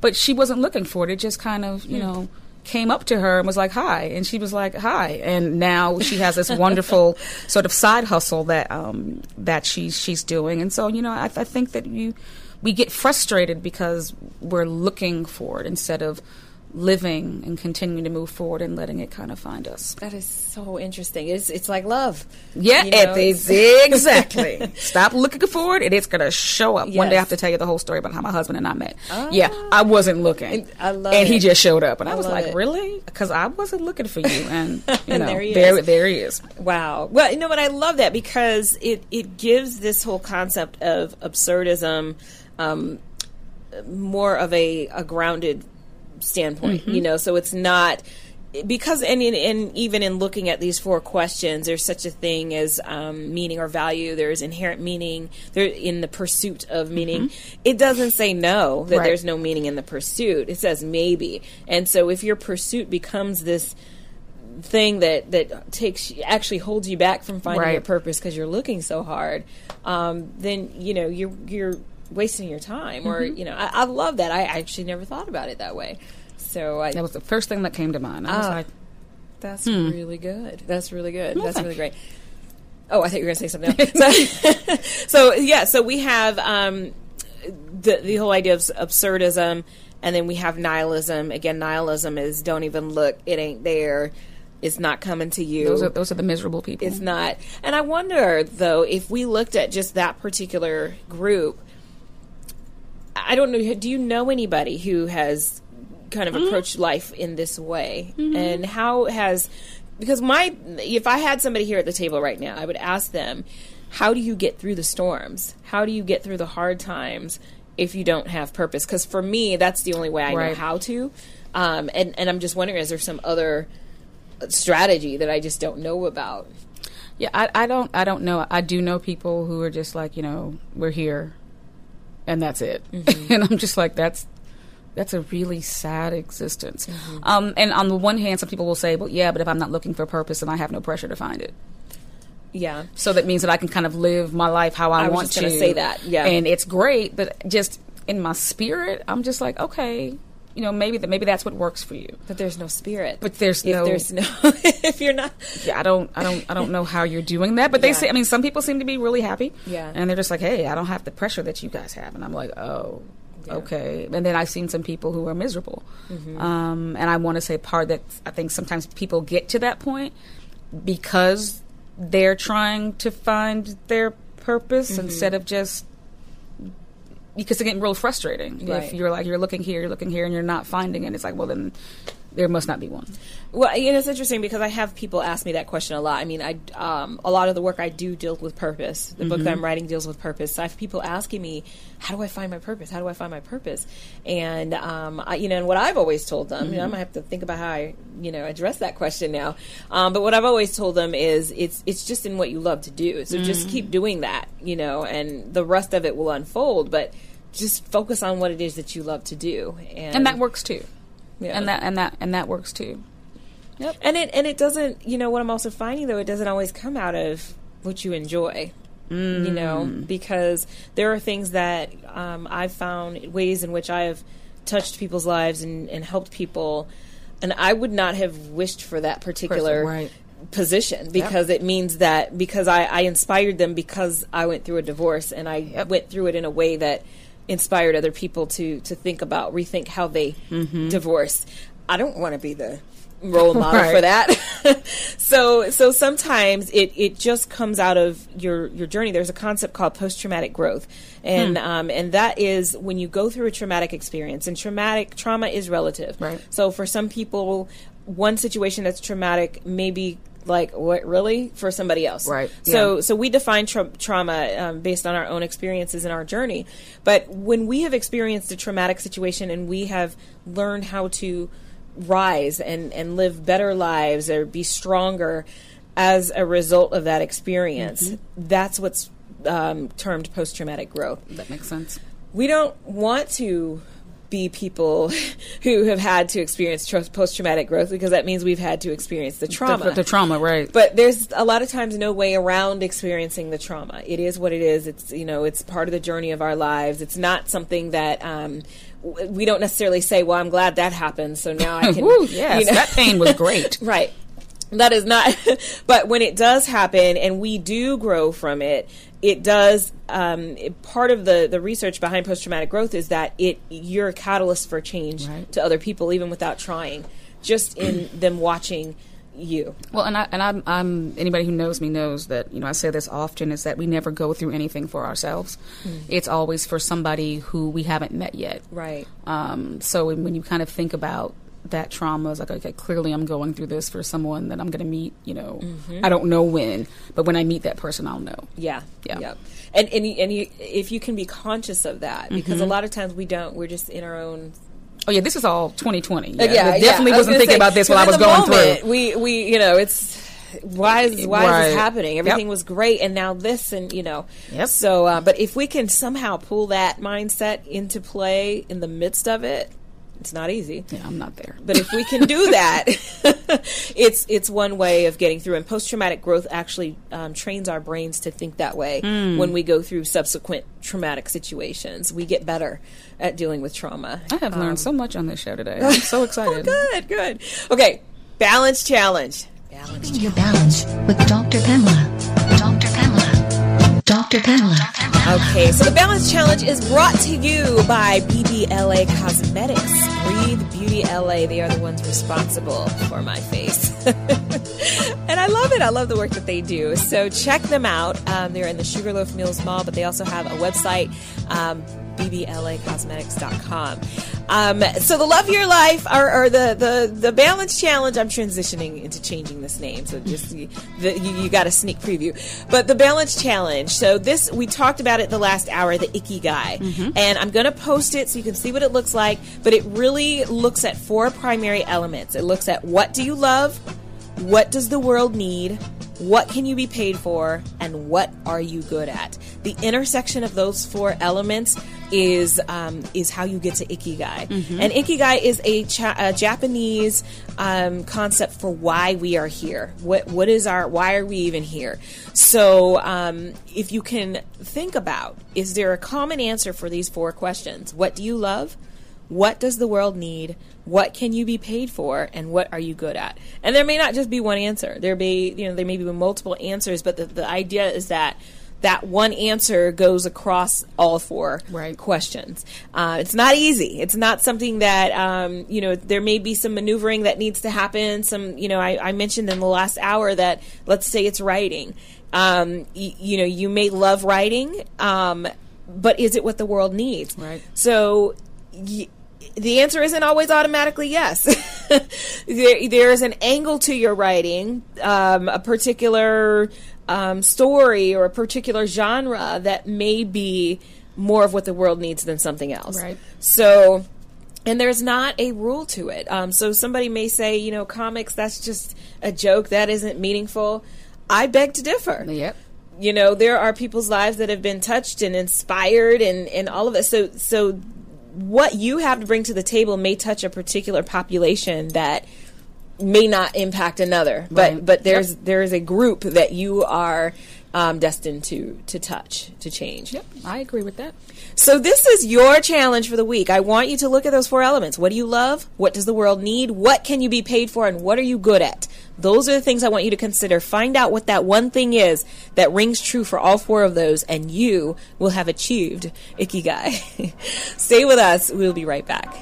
But she wasn't looking for it. It just kind of, you know, came up to her and was like, hi. And she was like, hi. And now she has this wonderful sort of side hustle that, um, that she's, she's doing. And so, you know, I, I think that you, we get frustrated because we're looking for it instead of living and continuing to move forward and letting it kind of find us. That is so interesting. It's it's like love. Yeah, You know, it is exactly. Stop looking for it, and it's gonna show up. One day, I have to tell you the whole story about how my husband and I met. Yeah, I wasn't looking. I love and he just showed up, and I, I was like, it. "Really?" Because I wasn't looking for you, and you And know, there he there, is. there he is. Wow. Well, you know what? I love that because it it gives this whole concept of absurdism um, more of a, a grounded standpoint. Mm-hmm. You know, so it's not because and, in, and even in looking at these four questions, there's such a thing as um, meaning or value. There's inherent meaning. There in the pursuit of meaning. It doesn't say no that Mm-hmm. Right. there's no meaning in the pursuit. It says maybe. And so if your pursuit becomes this thing that that takes actually holds you back from finding Right. your purpose because you're looking so hard, um, then you know you're you're wasting your time. Or Mm-hmm. you know, I, I love that. I actually never thought about it that way. So I, That was the first thing that came to mind. I was Ah. like, that's really good. That's really good. that's thank really great. Oh, I thought you were going to say something else. so, so yeah, so we have um, the the whole idea of absurdism, and then we have nihilism. Again, nihilism is don't even look; it ain't there. It's not coming to you. those are those are the miserable people. It's not. And I wonder though if we looked at just that particular group. I don't know. Do you know anybody who has kind of Mm-hmm. approached life in this way? And how has because my if I had somebody here at the table right now, I would ask them, how do you get through the storms? How do you get through the hard times if you don't have purpose? Because for me, that's the only way I know how to. Um, and and I'm just wondering, is there some other strategy that I just don't know about? Yeah, I, I don't I don't know. I do know people who are just like, you know, we're here and that's it. Mm-hmm. and I'm just like that's that's a really sad existence. Mm-hmm. Um, and on the one hand, some people will say, "Well, yeah, but if I'm not looking for purpose, then I have no pressure to find it." Yeah. So that means that I can kind of live my life how I, I want to. say that, yeah. and it's great, but just in my spirit, I'm just like, okay, you know, maybe that maybe that's what works for you. But there's no spirit. But there's if no- there's no if you're not Yeah, I don't, I don't, I don't know how you're doing that, but they Yeah. say, I mean, some people seem to be really happy, Yeah. and they're just like, hey, I don't have the pressure that you guys have, and I'm like, oh, okay. And then I've seen some people who are miserable, Mm-hmm. um, and I want to say part that I think sometimes people get to that point because they're trying to find their purpose Mm-hmm. instead of just because it's getting real frustrating Right. if you're like you're looking here, you're looking here, and you're not finding it. It's like, well, then there must not be one. Well, you know, it's interesting because I have people ask me that question a lot. I mean, I um, a lot of the work I do deals with purpose. The book that I'm writing deals with purpose. So I have people asking me, "How do I find my purpose? How do I find my purpose?" And um, I, you know, and what I've always told them, you know, I'm gonna have to think about how I, you know, address that question now. Um, but what I've always told them is, it's it's just in what you love to do. So just keep doing that, you know, and the rest of it will unfold. But just focus on what it is that you love to do, and, and that works too. Yeah. And that and that and that works too. Yep. And it and it doesn't. You know what I'm also finding though, it doesn't always come out of what you enjoy. You know, because there are things that um, I've found ways in which I have touched people's lives and, and helped people, and I would not have wished for that particular right. position because it means that because I, I inspired them because I went through a divorce and I went through it in a way that inspired other people to to think about rethink how they divorce. I don't want to be the role model for that. so so sometimes it it just comes out of your your journey. There's a concept called post traumatic growth, and Hmm. um, and that is when you go through a traumatic experience. And traumatic trauma is relative. Right. So for some people, one situation that's traumatic may be like what really for somebody else. Right, So yeah. so we define tra- trauma um, based on our own experiences and our journey. But when we have experienced a traumatic situation and we have learned how to rise and and live better lives or be stronger as a result of that experience, Mm-hmm. that's what's um, termed post traumatic growth. That makes sense. We don't want to be people who have had to experience tr- post traumatic growth because that means we've had to experience the trauma. The, the trauma, right? But there's a lot of times no way around experiencing the trauma. It is what it is. It's you know it's part of the journey of our lives. It's not something that um, w- we don't necessarily say. Well, I'm glad that happened, so now I can. Woo, yes, you know. that pain was great. Right. That is not, but when it does happen and we do grow from it, it does. Um, it- part of the the research behind post traumatic growth is that it you're a catalyst for change Right. to other people, even without trying. Just in them watching you. Well, and I and I'm, I'm anybody who knows me knows that you know I say this often is that we never go through anything for ourselves. It's always for somebody who we haven't met yet. Right. Um, so when, when you kind of think about that trauma, is like okay, clearly I'm going through this for someone that I'm going to meet. You know, I don't know when, but when I meet that person, I'll know. Yeah. Yeah. Yep. And and you, and you, if you can be conscious of that, because Mm-hmm. a lot of times we don't. We're just in our own Oh yeah, this is all 2020. Yeah, Uh, yeah, I definitely yeah. Was wasn't gonna thinking say, about this while I was going moment, through. We we you know it's why is why is this happening? Everything Yep. was great, and now this, and you know. Yep. So, uh, but if we can somehow pull that mindset into play in the midst of it, it's not easy. Yeah, I'm not there. But if we can do that, it's it's one way of getting through. And post traumatic growth actually um, trains our brains to think that way Hmm. when we go through subsequent traumatic situations. We get better at dealing with trauma. I have Um, learned so much on this show today. I'm so excited. Good, good. Okay, balance challenge. Balance. Your balance with Dr. Pamela. Dr. Pamela. Dr. Pamela. Okay, so the balance challenge is brought to you by BBLA Cosmetics. Breathe Beauty LA. They are the ones responsible for my face. and I love it. I love the work that they do. So check them out. Um, they're in the Sugarloaf Mills Mall, but they also have a website, um, bblacosmetics.com. Um, so the Love Your Life, or, or the, the, the Balance Challenge, I'm transitioning into changing this name. So just, the, you, you got a sneak preview. But the Balance Challenge. So this, we talked about it the last hour, the Ikigai. And I'm going to post it so you can see what it looks like. But it really looks at four primary elements. It looks at what do you love? What does the world need? What can you be paid for? And what are you good at? The intersection of those four elements is um, is how you get to ikigai. And ikigai is a, cha- a Japanese um, concept for why we are here. What what is our why are we even here? So um, if you can think about, is there a common answer for these four questions? What do you love? What does the world need? What can you be paid for? And what are you good at? And there may not just be one answer. There may, you know, there may be multiple answers, but the, the idea is that that one answer goes across all four Right. questions. Uh, it's not easy. It's not something that, um, you know, there may be some maneuvering that needs to happen. Some, you know, I, I mentioned in the last hour that let's say it's writing. Um, y- you know, you may love writing, um, but is it what the world needs? Right. So y- the answer isn't always automatically yes. there, there is an angle to your writing, um, a particular um, story or a particular genre that may be more of what the world needs than something else. Right. So, and there's not a rule to it. Um, so somebody may say, you know, comics, that's just a joke, that isn't meaningful. I beg to differ Yep. you know there are people's lives that have been touched and inspired and and all of it so so what you have to bring to the table may touch a particular population that may not impact another but Right. but there's Yep. there is a group that you are um, destined to to touch to change Yep. I agree with that. so this is your challenge for the week. I want you to look at those four elements. What do you love? What does the world need? What can you be paid for? And what are you good at? Those are the things I want you to consider. Find out what that one thing is that rings true for all four of those, and you will have achieved Ikigai. Stay with us. We'll be right back.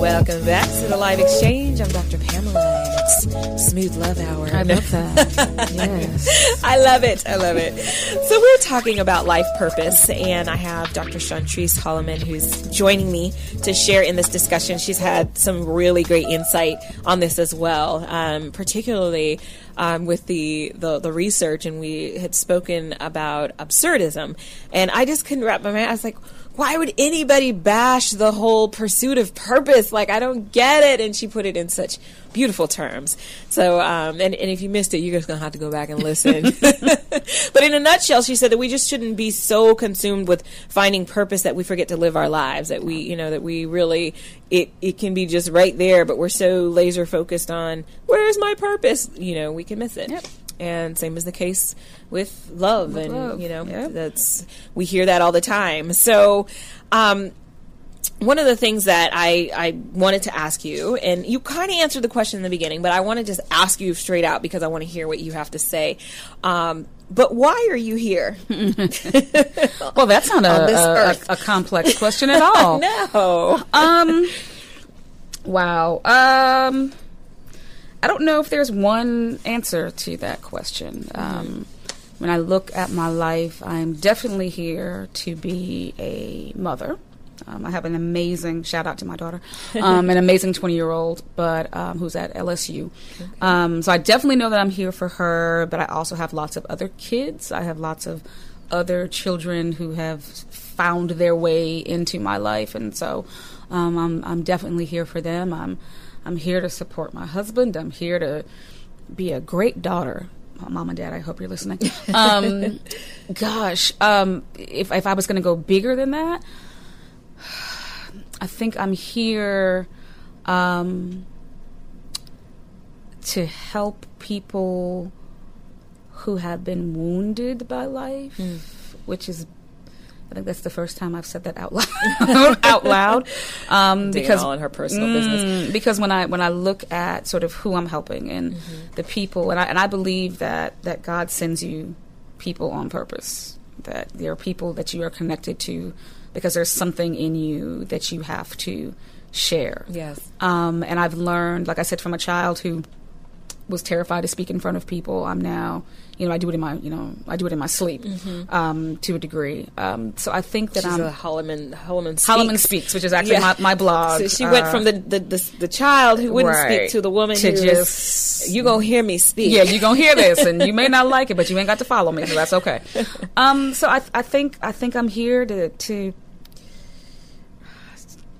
Welcome back to the live exchange. I'm Dr. Pamela. It's Smooth Love Hour. I love that. yes. I love it. I love it. So we're talking about life purpose, and I have Dr. Chantrise Holliman who's joining me to share in this discussion. She's had some really great insight on this as well, um, particularly um, with the, the the research. And we had spoken about absurdism, and I just couldn't wrap my mind. I was like. Why would anybody bash the whole pursuit of purpose? Like, I don't get it. And she put it in such beautiful terms. So, um, and, and if you missed it, you're just going to have to go back and listen. but in a nutshell, she said that we just shouldn't be so consumed with finding purpose that we forget to live our lives, that we, you know, that we really, it, it can be just right there, but we're so laser focused on where's my purpose, you know, we can miss it. Yep. And same is the case with love, and love, you know yep. that's we hear that all the time. So, um, one of the things that I, I wanted to ask you, and you kind of answered the question in the beginning, but I want to just ask you straight out because I want to hear what you have to say. Um, but why are you here? Well, that's not a, a, a complex question at all. no. Um. Wow. Um. I don't know if there's one answer to that question. Um, when I look at my life, I'm definitely here to be a mother. Um, I have an amazing shout out to my daughter, um, an amazing 20 year old, but um, who's at LSU. Um, so I definitely know that I'm here for her, but I also have lots of other kids. I have lots of other children who have found their way into my life, and so um, I'm I'm definitely here for them. I'm I'm here to support my husband. I'm here to be a great daughter. Mom and Dad, I hope you're listening. Um, gosh, um, if if I was going to go bigger than that, I think I'm here um, to help people who have been wounded by life, which is. I think that's the first time I've said that out loud. out loud, um, because all in her personal business. Mm, because when I when I look at sort of who I'm helping and Mm-hmm. the people, and I and I believe that that God sends you people on purpose. That there are people that you are connected to because there's something in you that you have to share. Yes. Um, and I've learned, like I said, from a child who was terrified to speak in front of people. I'm now, you know, I do it in my, you know, I do it in my sleep um, to a degree. Um, so I think that Mm-hmm. She's I'm a Holliman Holliman speaks. Holliman Speaks, which is actually Yeah. my, my blog. So she went Uh, from the, the the the child who wouldn't right, speak to the woman to who just- was, you gonna hear me speak. yeah, you're gonna hear this, and you may not like it, but you ain't got to follow me, so that's okay. Um, so I, I think I think I'm here to to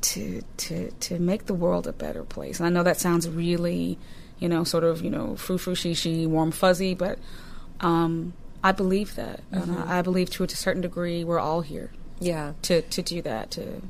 to to to make the world a better place. And I know that sounds really, you know, sort of you know, frou frou shishi, warm fuzzy, but um, I believe that. And I, I believe to a certain degree, we're all here yeah. to to do that to.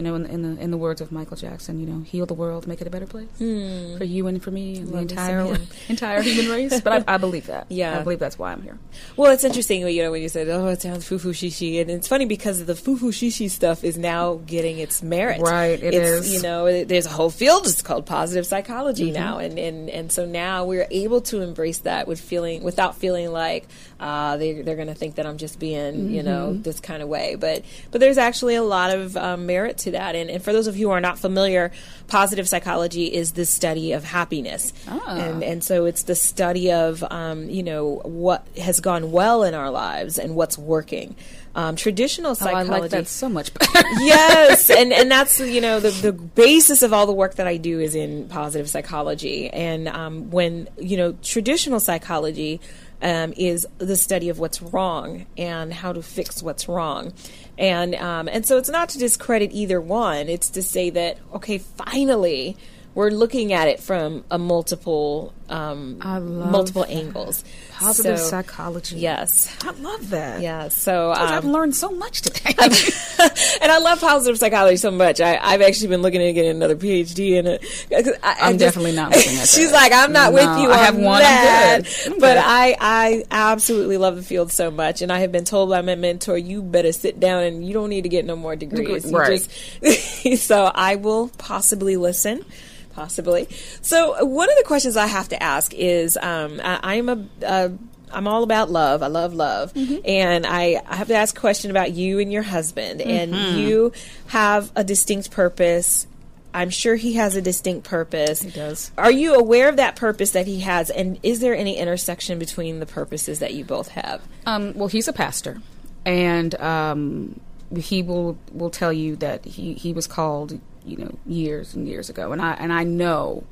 You know, in, in the in the words of Michael Jackson, you know, heal the world, make it a better place for you and for me and the Love some entire entire human race. But I, I believe that. Yeah. I believe that's why I'm here. Well, it's interesting, you know, when you said, "Oh, it sounds foo-foo shishi," and it's funny because the foo-foo shishi stuff is now getting its merit. Right, it it's, is. You know, it- there's a whole field. It's called positive psychology Mm-hmm. now, and, and and so now we're able to embrace that with feeling without feeling like uh, they they're going to think that I'm just being, you know, Mm-hmm. this kind of way. But but there's actually a lot of um, merit to that. And, and for those of you who are not familiar, positive psychology is the study of happiness, Ah. and and so it's the study of um, you know what has gone well in our lives and what's working. Um, traditional Oh, I psychology like that so much yes, and and that's you know the the basis of all the work that I do is in positive psychology, and um, when you know traditional psychology um, is the study of what's wrong and how to fix what's wrong, and um, and so it's not to discredit either one. It's to say that okay, finally. We're looking at it from a multiple, um, I love multiple that. angles. Positive So- psychology. Yes, I love that. yeah. So you I've um, learned so much today. and I love positive psychology so much. I, I've actually been looking at getting another PhD in it. I, I I'm just- definitely not looking at She's like, I'm not with you. I on have one, I'm that. good. I'm But. I, I absolutely love the field so much, and I have been told by my mentor, you better sit down and you don't need to get no more degrees. You Right. just- so I will possibly listen. Possibly. So one of the questions I have to ask is, um, I, I'm a, a I'm all about love. I love love. Mm-hmm. And I, I have to ask a question about you and your husband. And Mm-hmm. you have a distinct purpose. I'm sure he has a distinct purpose. He does. Are you aware of that purpose that he has? And is there any intersection between the purposes that you both have? Um, well, he's a pastor, and um, he will will tell you that he, he was called, you know, years and years ago, and I and I know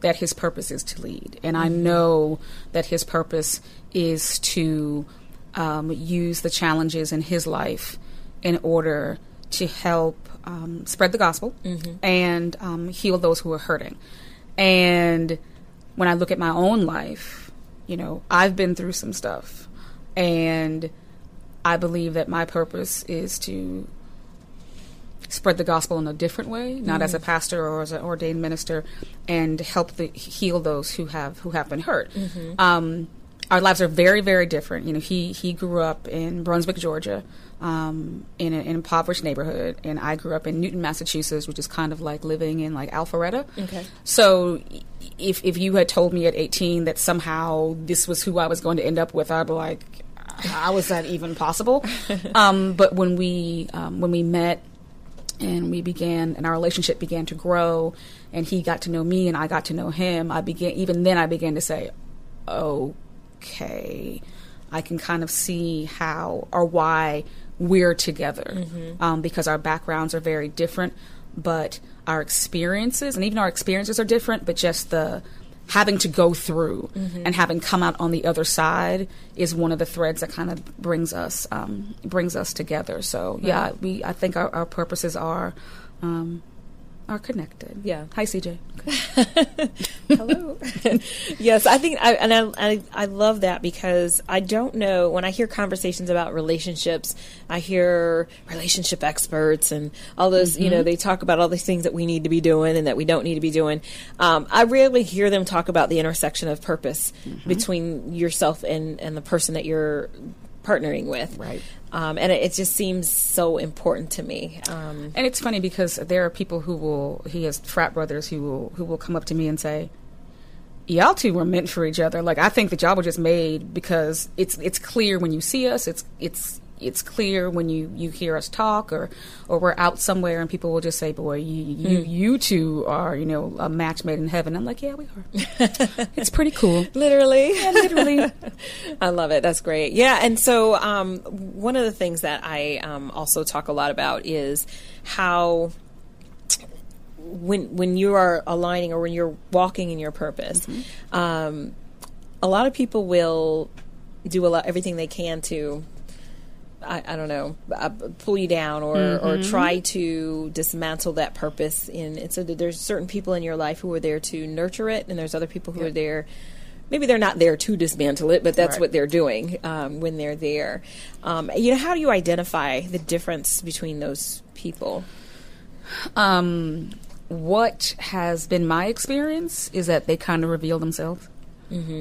that his purpose is to lead, and I know that his purpose is to um, use the challenges in his life in order to help um, spread the gospel and um, heal those who are hurting. And when I look at my own life, you know, I've been through some stuff, and I believe that my purpose is to spread the gospel in a different way, not as a pastor or as an ordained minister, and help the, heal those who have who have been hurt. Um, our lives are very, very different. You know, he he grew up in Brunswick, Georgia, um, in an impoverished neighborhood, and I grew up in Newton, Massachusetts, which is kind of like living in like Alpharetta. Okay. So, if if you had told me at 18 that somehow this was who I was going to end up with, I'd be like, how is that even possible? um, but when we um, when we met and we began and our relationship began to grow and he got to know me and I got to know him. I began even then I began to say okay I can kind of see how or why we're together um, because our backgrounds are very different but our experiences and even our experiences are different but just the having to go through and having come out on the other side is one of the threads that kind of brings us um, brings us together. So yeah, we I think our, our purposes are um, are connected. Yeah. Hi, CJ. Hello. yes, I think, I, and I, I, I love that because I don't know when I hear conversations about relationships, I hear relationship experts and all those, you know, they talk about all these things that we need to be doing and that we don't need to be doing. Um, I rarely hear them talk about the intersection of purpose between yourself and, and the person that you're partnering with. Right. Um, and it, it just seems so important to me. Um, And it's funny because there are people who will he has frat brothers who will who will come up to me and say, Y'all two were meant for each other. Like I think the job was just made because it's it's clear when you see us, it's it's it's clear when you, you hear us talk or or we're out somewhere and people will just say, Boy, you you, you two are, you know, a match made in heaven. I'm like, Yeah, we are. it's pretty cool. literally. Literally. I love it. That's great. Yeah. And so, um, one of the things that I um, also talk a lot about is how when when you are aligning or when you're walking in your purpose, um, a lot of people will do a lot everything they can to. I, I don't know, uh, pull you down or, or try to dismantle that purpose. In and so there's certain people in your life who are there to nurture it, and there's other people who are there maybe they're not there to dismantle it, but that's Right. what they're doing um, when they're there. Um, you know, how do you identify the difference between those people? Um, what has been my experience is that they kind of reveal themselves.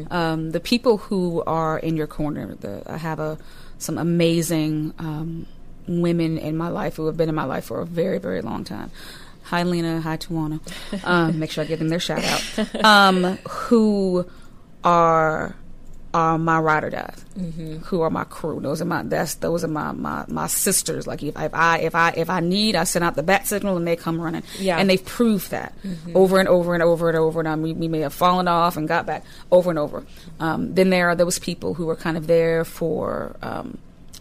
Um, the people who are in your corner, the, I have a some amazing um, women in my life who have been in my life for a very, very long time. Hi, Lena. Hi, Tawana. Um, make sure I give them their shout out. Um, who are are my ride or die, who are my crew. Those are my that's those are my my, my sisters. Like if, if I if I if I need, I send out the bat signal and they come running. Yeah. and they've proved that over and over and over and over. And we, we may have fallen off and got back over and over. Um, then there are those people who are kind of there for. Um,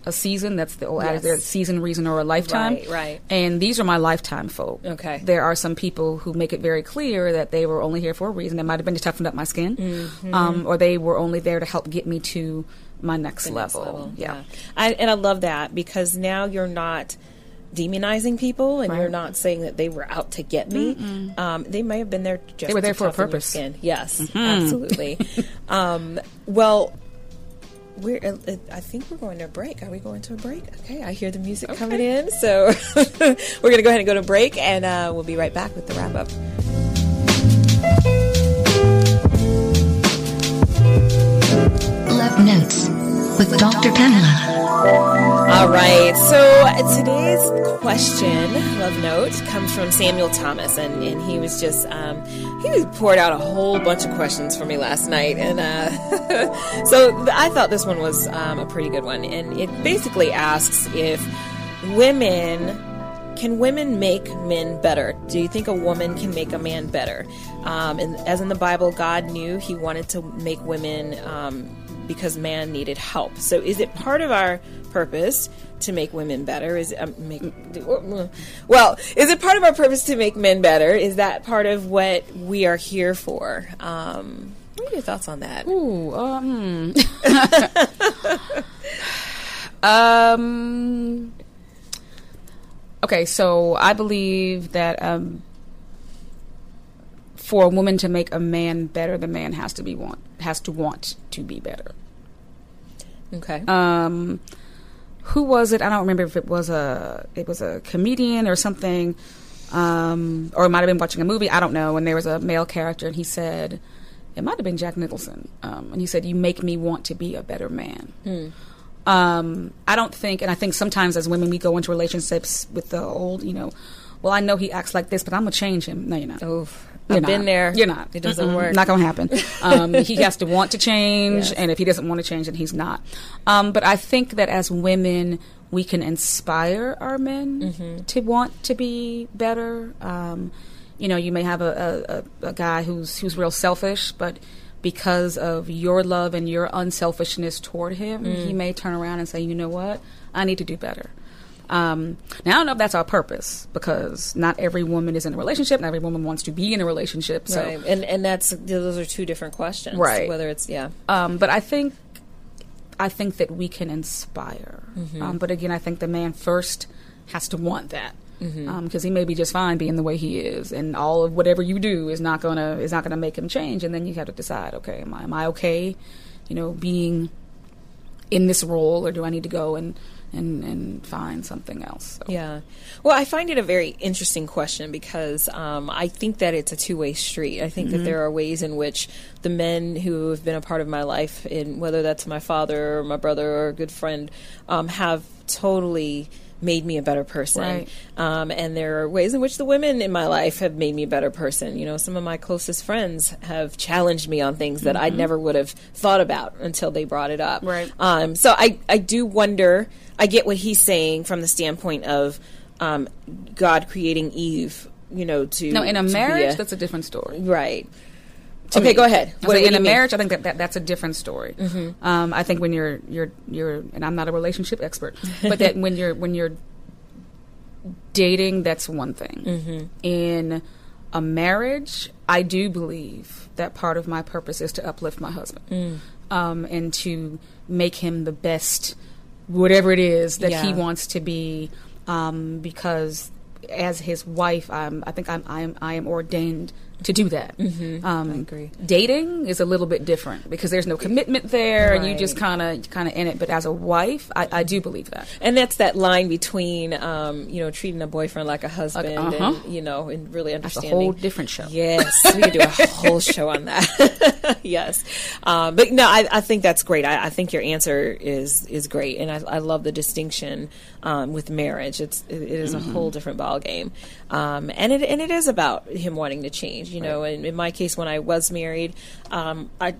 a season that's the old adage Yes. there season reason or a lifetime Right, right. and these are my lifetime folk Okay. there are some people who make it very clear that they were only here for a reason. They might have been to toughen up my skin, Mm-hmm. um, or they were only there to help get me to my next, The next level. Yeah. I, and I love that because now you're not demonizing people and you're not saying that they were out to get me. Um, they may have been there just They were there to for a purpose. Mm-hmm. Yes, absolutely. um, well, we're. Uh, uh, I think we're going to a break. Are we going to a break? Okay, I hear the music coming in, so we're going to go ahead and go to break, and uh, we'll be right back with the wrap up. Love Notes with Dr. Pamela. All right. So today's question, love note, comes from Samuel Thomas, and, and he was just um, he poured out a whole bunch of questions for me last night, and uh, so I thought this one was um, a pretty good one, and it basically asks if women can women make men better? Do you think a woman can make a man better? Um, and as in the Bible, God knew He wanted to make women um, because man needed help. So, is it part of our purpose to make women better? Is it, um, make well? Is it part of our purpose to make men better? Is that part of what we are here for? Um, what are your thoughts on that? Ooh, um, um, Okay, so I believe that um, for a woman to make a man better, the man has to be want has to want to be better. Okay. Um, who was it? I don't remember if it was a it was a comedian or something, um, or it might have been watching a movie. I don't know. And there was a male character, and he said, it might have been Jack Nicholson, um, and he said, "You make me want to be a better man." Um, I don't think, and I think sometimes as women we go into relationships with the old, you know, well, I know he acts like this, but I'm gonna change him. No, you're not. Oof. I've been there. You're not. It doesn't Mm-mm. work. Not going to happen. Um, he has to want to change, Yes. and if he doesn't want to change, then he's not. Um, but I think that as women, we can inspire our men Mm-hmm. to want to be better. Um, you know, you may have a, a, a, a guy who's who's real selfish, but because of your love and your unselfishness toward him, Mm. he may turn around and say, "You know what? I need to do better." Um, now I don't know if that's our purpose because not every woman is in a relationship. Not every woman wants to be in a relationship. So, right. And and that's those are two different questions. Right. Whether it's yeah. um, but I think I think that we can inspire. Um, but again, I think the man first has to want that because he may be just fine being the way he is, and all of whatever you do is not gonna is not gonna make him change. And then you have to decide, okay, am I am I okay, you know, being in this role, or do I need to go and and, and find something else? So, Yeah. Well, I find it a very interesting question because um, I think that it's a two way street. I think that there are ways in which the men who have been a part of my life, in whether that's my father or my brother or a good friend, um, have totally made me a better person. Right. Um, and there are ways in which the women in my life have made me a better person. You know, some of my closest friends have challenged me on things that I never would have thought about until they brought it up. Right. Um, so I, I do wonder. I get what he's saying from the standpoint of um, God creating Eve. You know, to No, in a marriage, that's a different story. To okay, me. go ahead. What- what in a mean? marriage, I think that, that that's a different story. Um, I think when you're you're you're, and I'm not a relationship expert, but that when you're when you're dating, that's one thing. In a marriage, I do believe that part of my purpose is to uplift my husband um, and to make him the best, whatever it is that he wants to be, um, because as his wife, I'm, I think I'm, I am, I am ordained to do that. Mm-hmm. Um, I agree. Dating is a little bit different because there's no commitment there, and you just kind of, kind of in it. But as a wife, I, I do believe that. And that's that line between, um, you know, treating a boyfriend like a husband, uh-huh. and you know, and really understanding. That's a whole different show. Yes, we could do a whole show on that. yes, um, but no, I, I think that's great. I, I think your answer is is great, and I, I love the distinction um, with marriage. It's it, it is Mm-hmm. a whole different ball game, um, and it and it is about him wanting to change. You know, and in my case, when I was married, um, I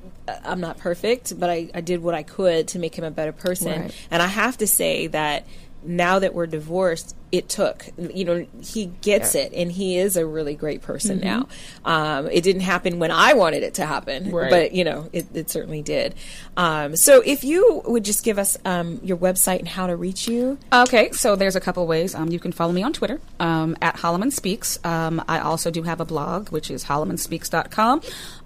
I'm not perfect, but I, I did what I could to make him a better person, Right. and I have to say that. Now that we're divorced, it took. You know, he gets Yeah. it, and he is a really great person now. Um, it didn't happen when I wanted it to happen, Right. but you know, it, it certainly did. Um, so, if you would just give us um, your website and how to reach you. Okay, so there's a couple ways. Um, you can follow me on Twitter um, at Holliman Speaks. Um, I also do have a blog, which is hollimanspeaks.com.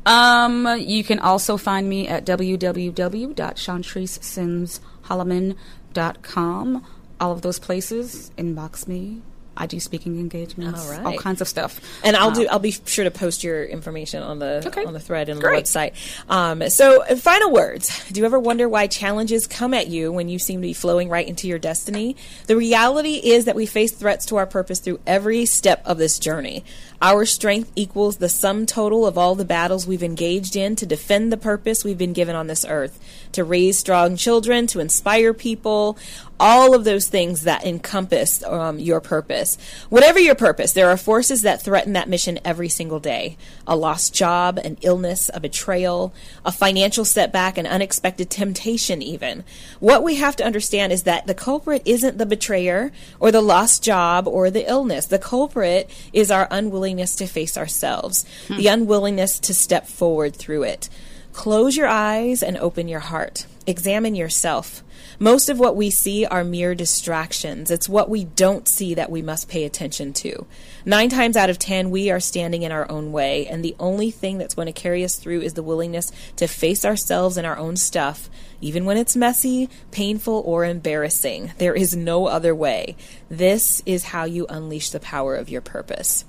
Um, you can also find me at www.chantricesinsholloman.com. All of those places, inbox me. I do speaking engagements, All right. all kinds of stuff. And I'll Um, do. I'll be sure to post your information on the Okay. on the thread and Great. the website. Um, so, final words. Do you ever wonder why challenges come at you when you seem to be flowing right into your destiny? The reality is that we face threats to our purpose through every step of this journey. Our strength equals the sum total of all the battles we've engaged in to defend the purpose we've been given on this earth, to raise strong children, to inspire people, all of those things that encompass um, your purpose. Whatever your purpose, there are forces that threaten that mission every single day a lost job, an illness, a betrayal, a financial setback, an unexpected temptation, even. What we have to understand is that the culprit isn't the betrayer or the lost job or the illness. The culprit is our unwillingness to face ourselves, the unwillingness to step forward through it. Close your eyes and open your heart. Examine yourself. Most of what we see are mere distractions. It's what we don't see that we must pay attention to. Nine times out of ten, we are standing in our own way, and the only thing that's going to carry us through is the willingness to face ourselves and our own stuff, even when it's messy, painful, or embarrassing. There is no other way. This is how you unleash the power of your purpose.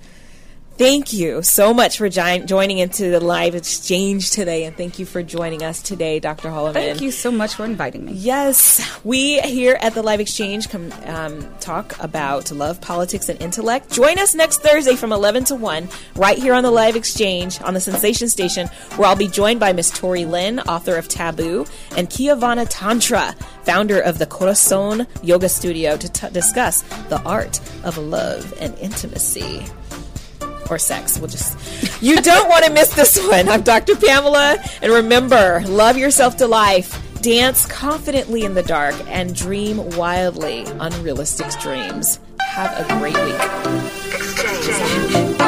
Thank you so much for joining into the live exchange today, and thank you for joining us today, Dr. Holliman. Thank you so much for inviting me. Yes, we here at the Live Exchange come um, talk about love, politics, and intellect. Join us next Thursday from 11 to 1, right here on the Live Exchange on the Sensation Station, where I'll be joined by Miss Tori Lynn, author of Taboo, and Kiavana Tantra, founder of the Corazon Yoga Studio, to t- discuss the art of love and intimacy or sex. We'll just you don't want to miss this one. I'm Dr. Pamela, and remember, love yourself to life. Dance confidently in the dark and dream wildly unrealistic dreams. Have a great week. Exchange.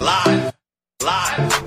Live. Live.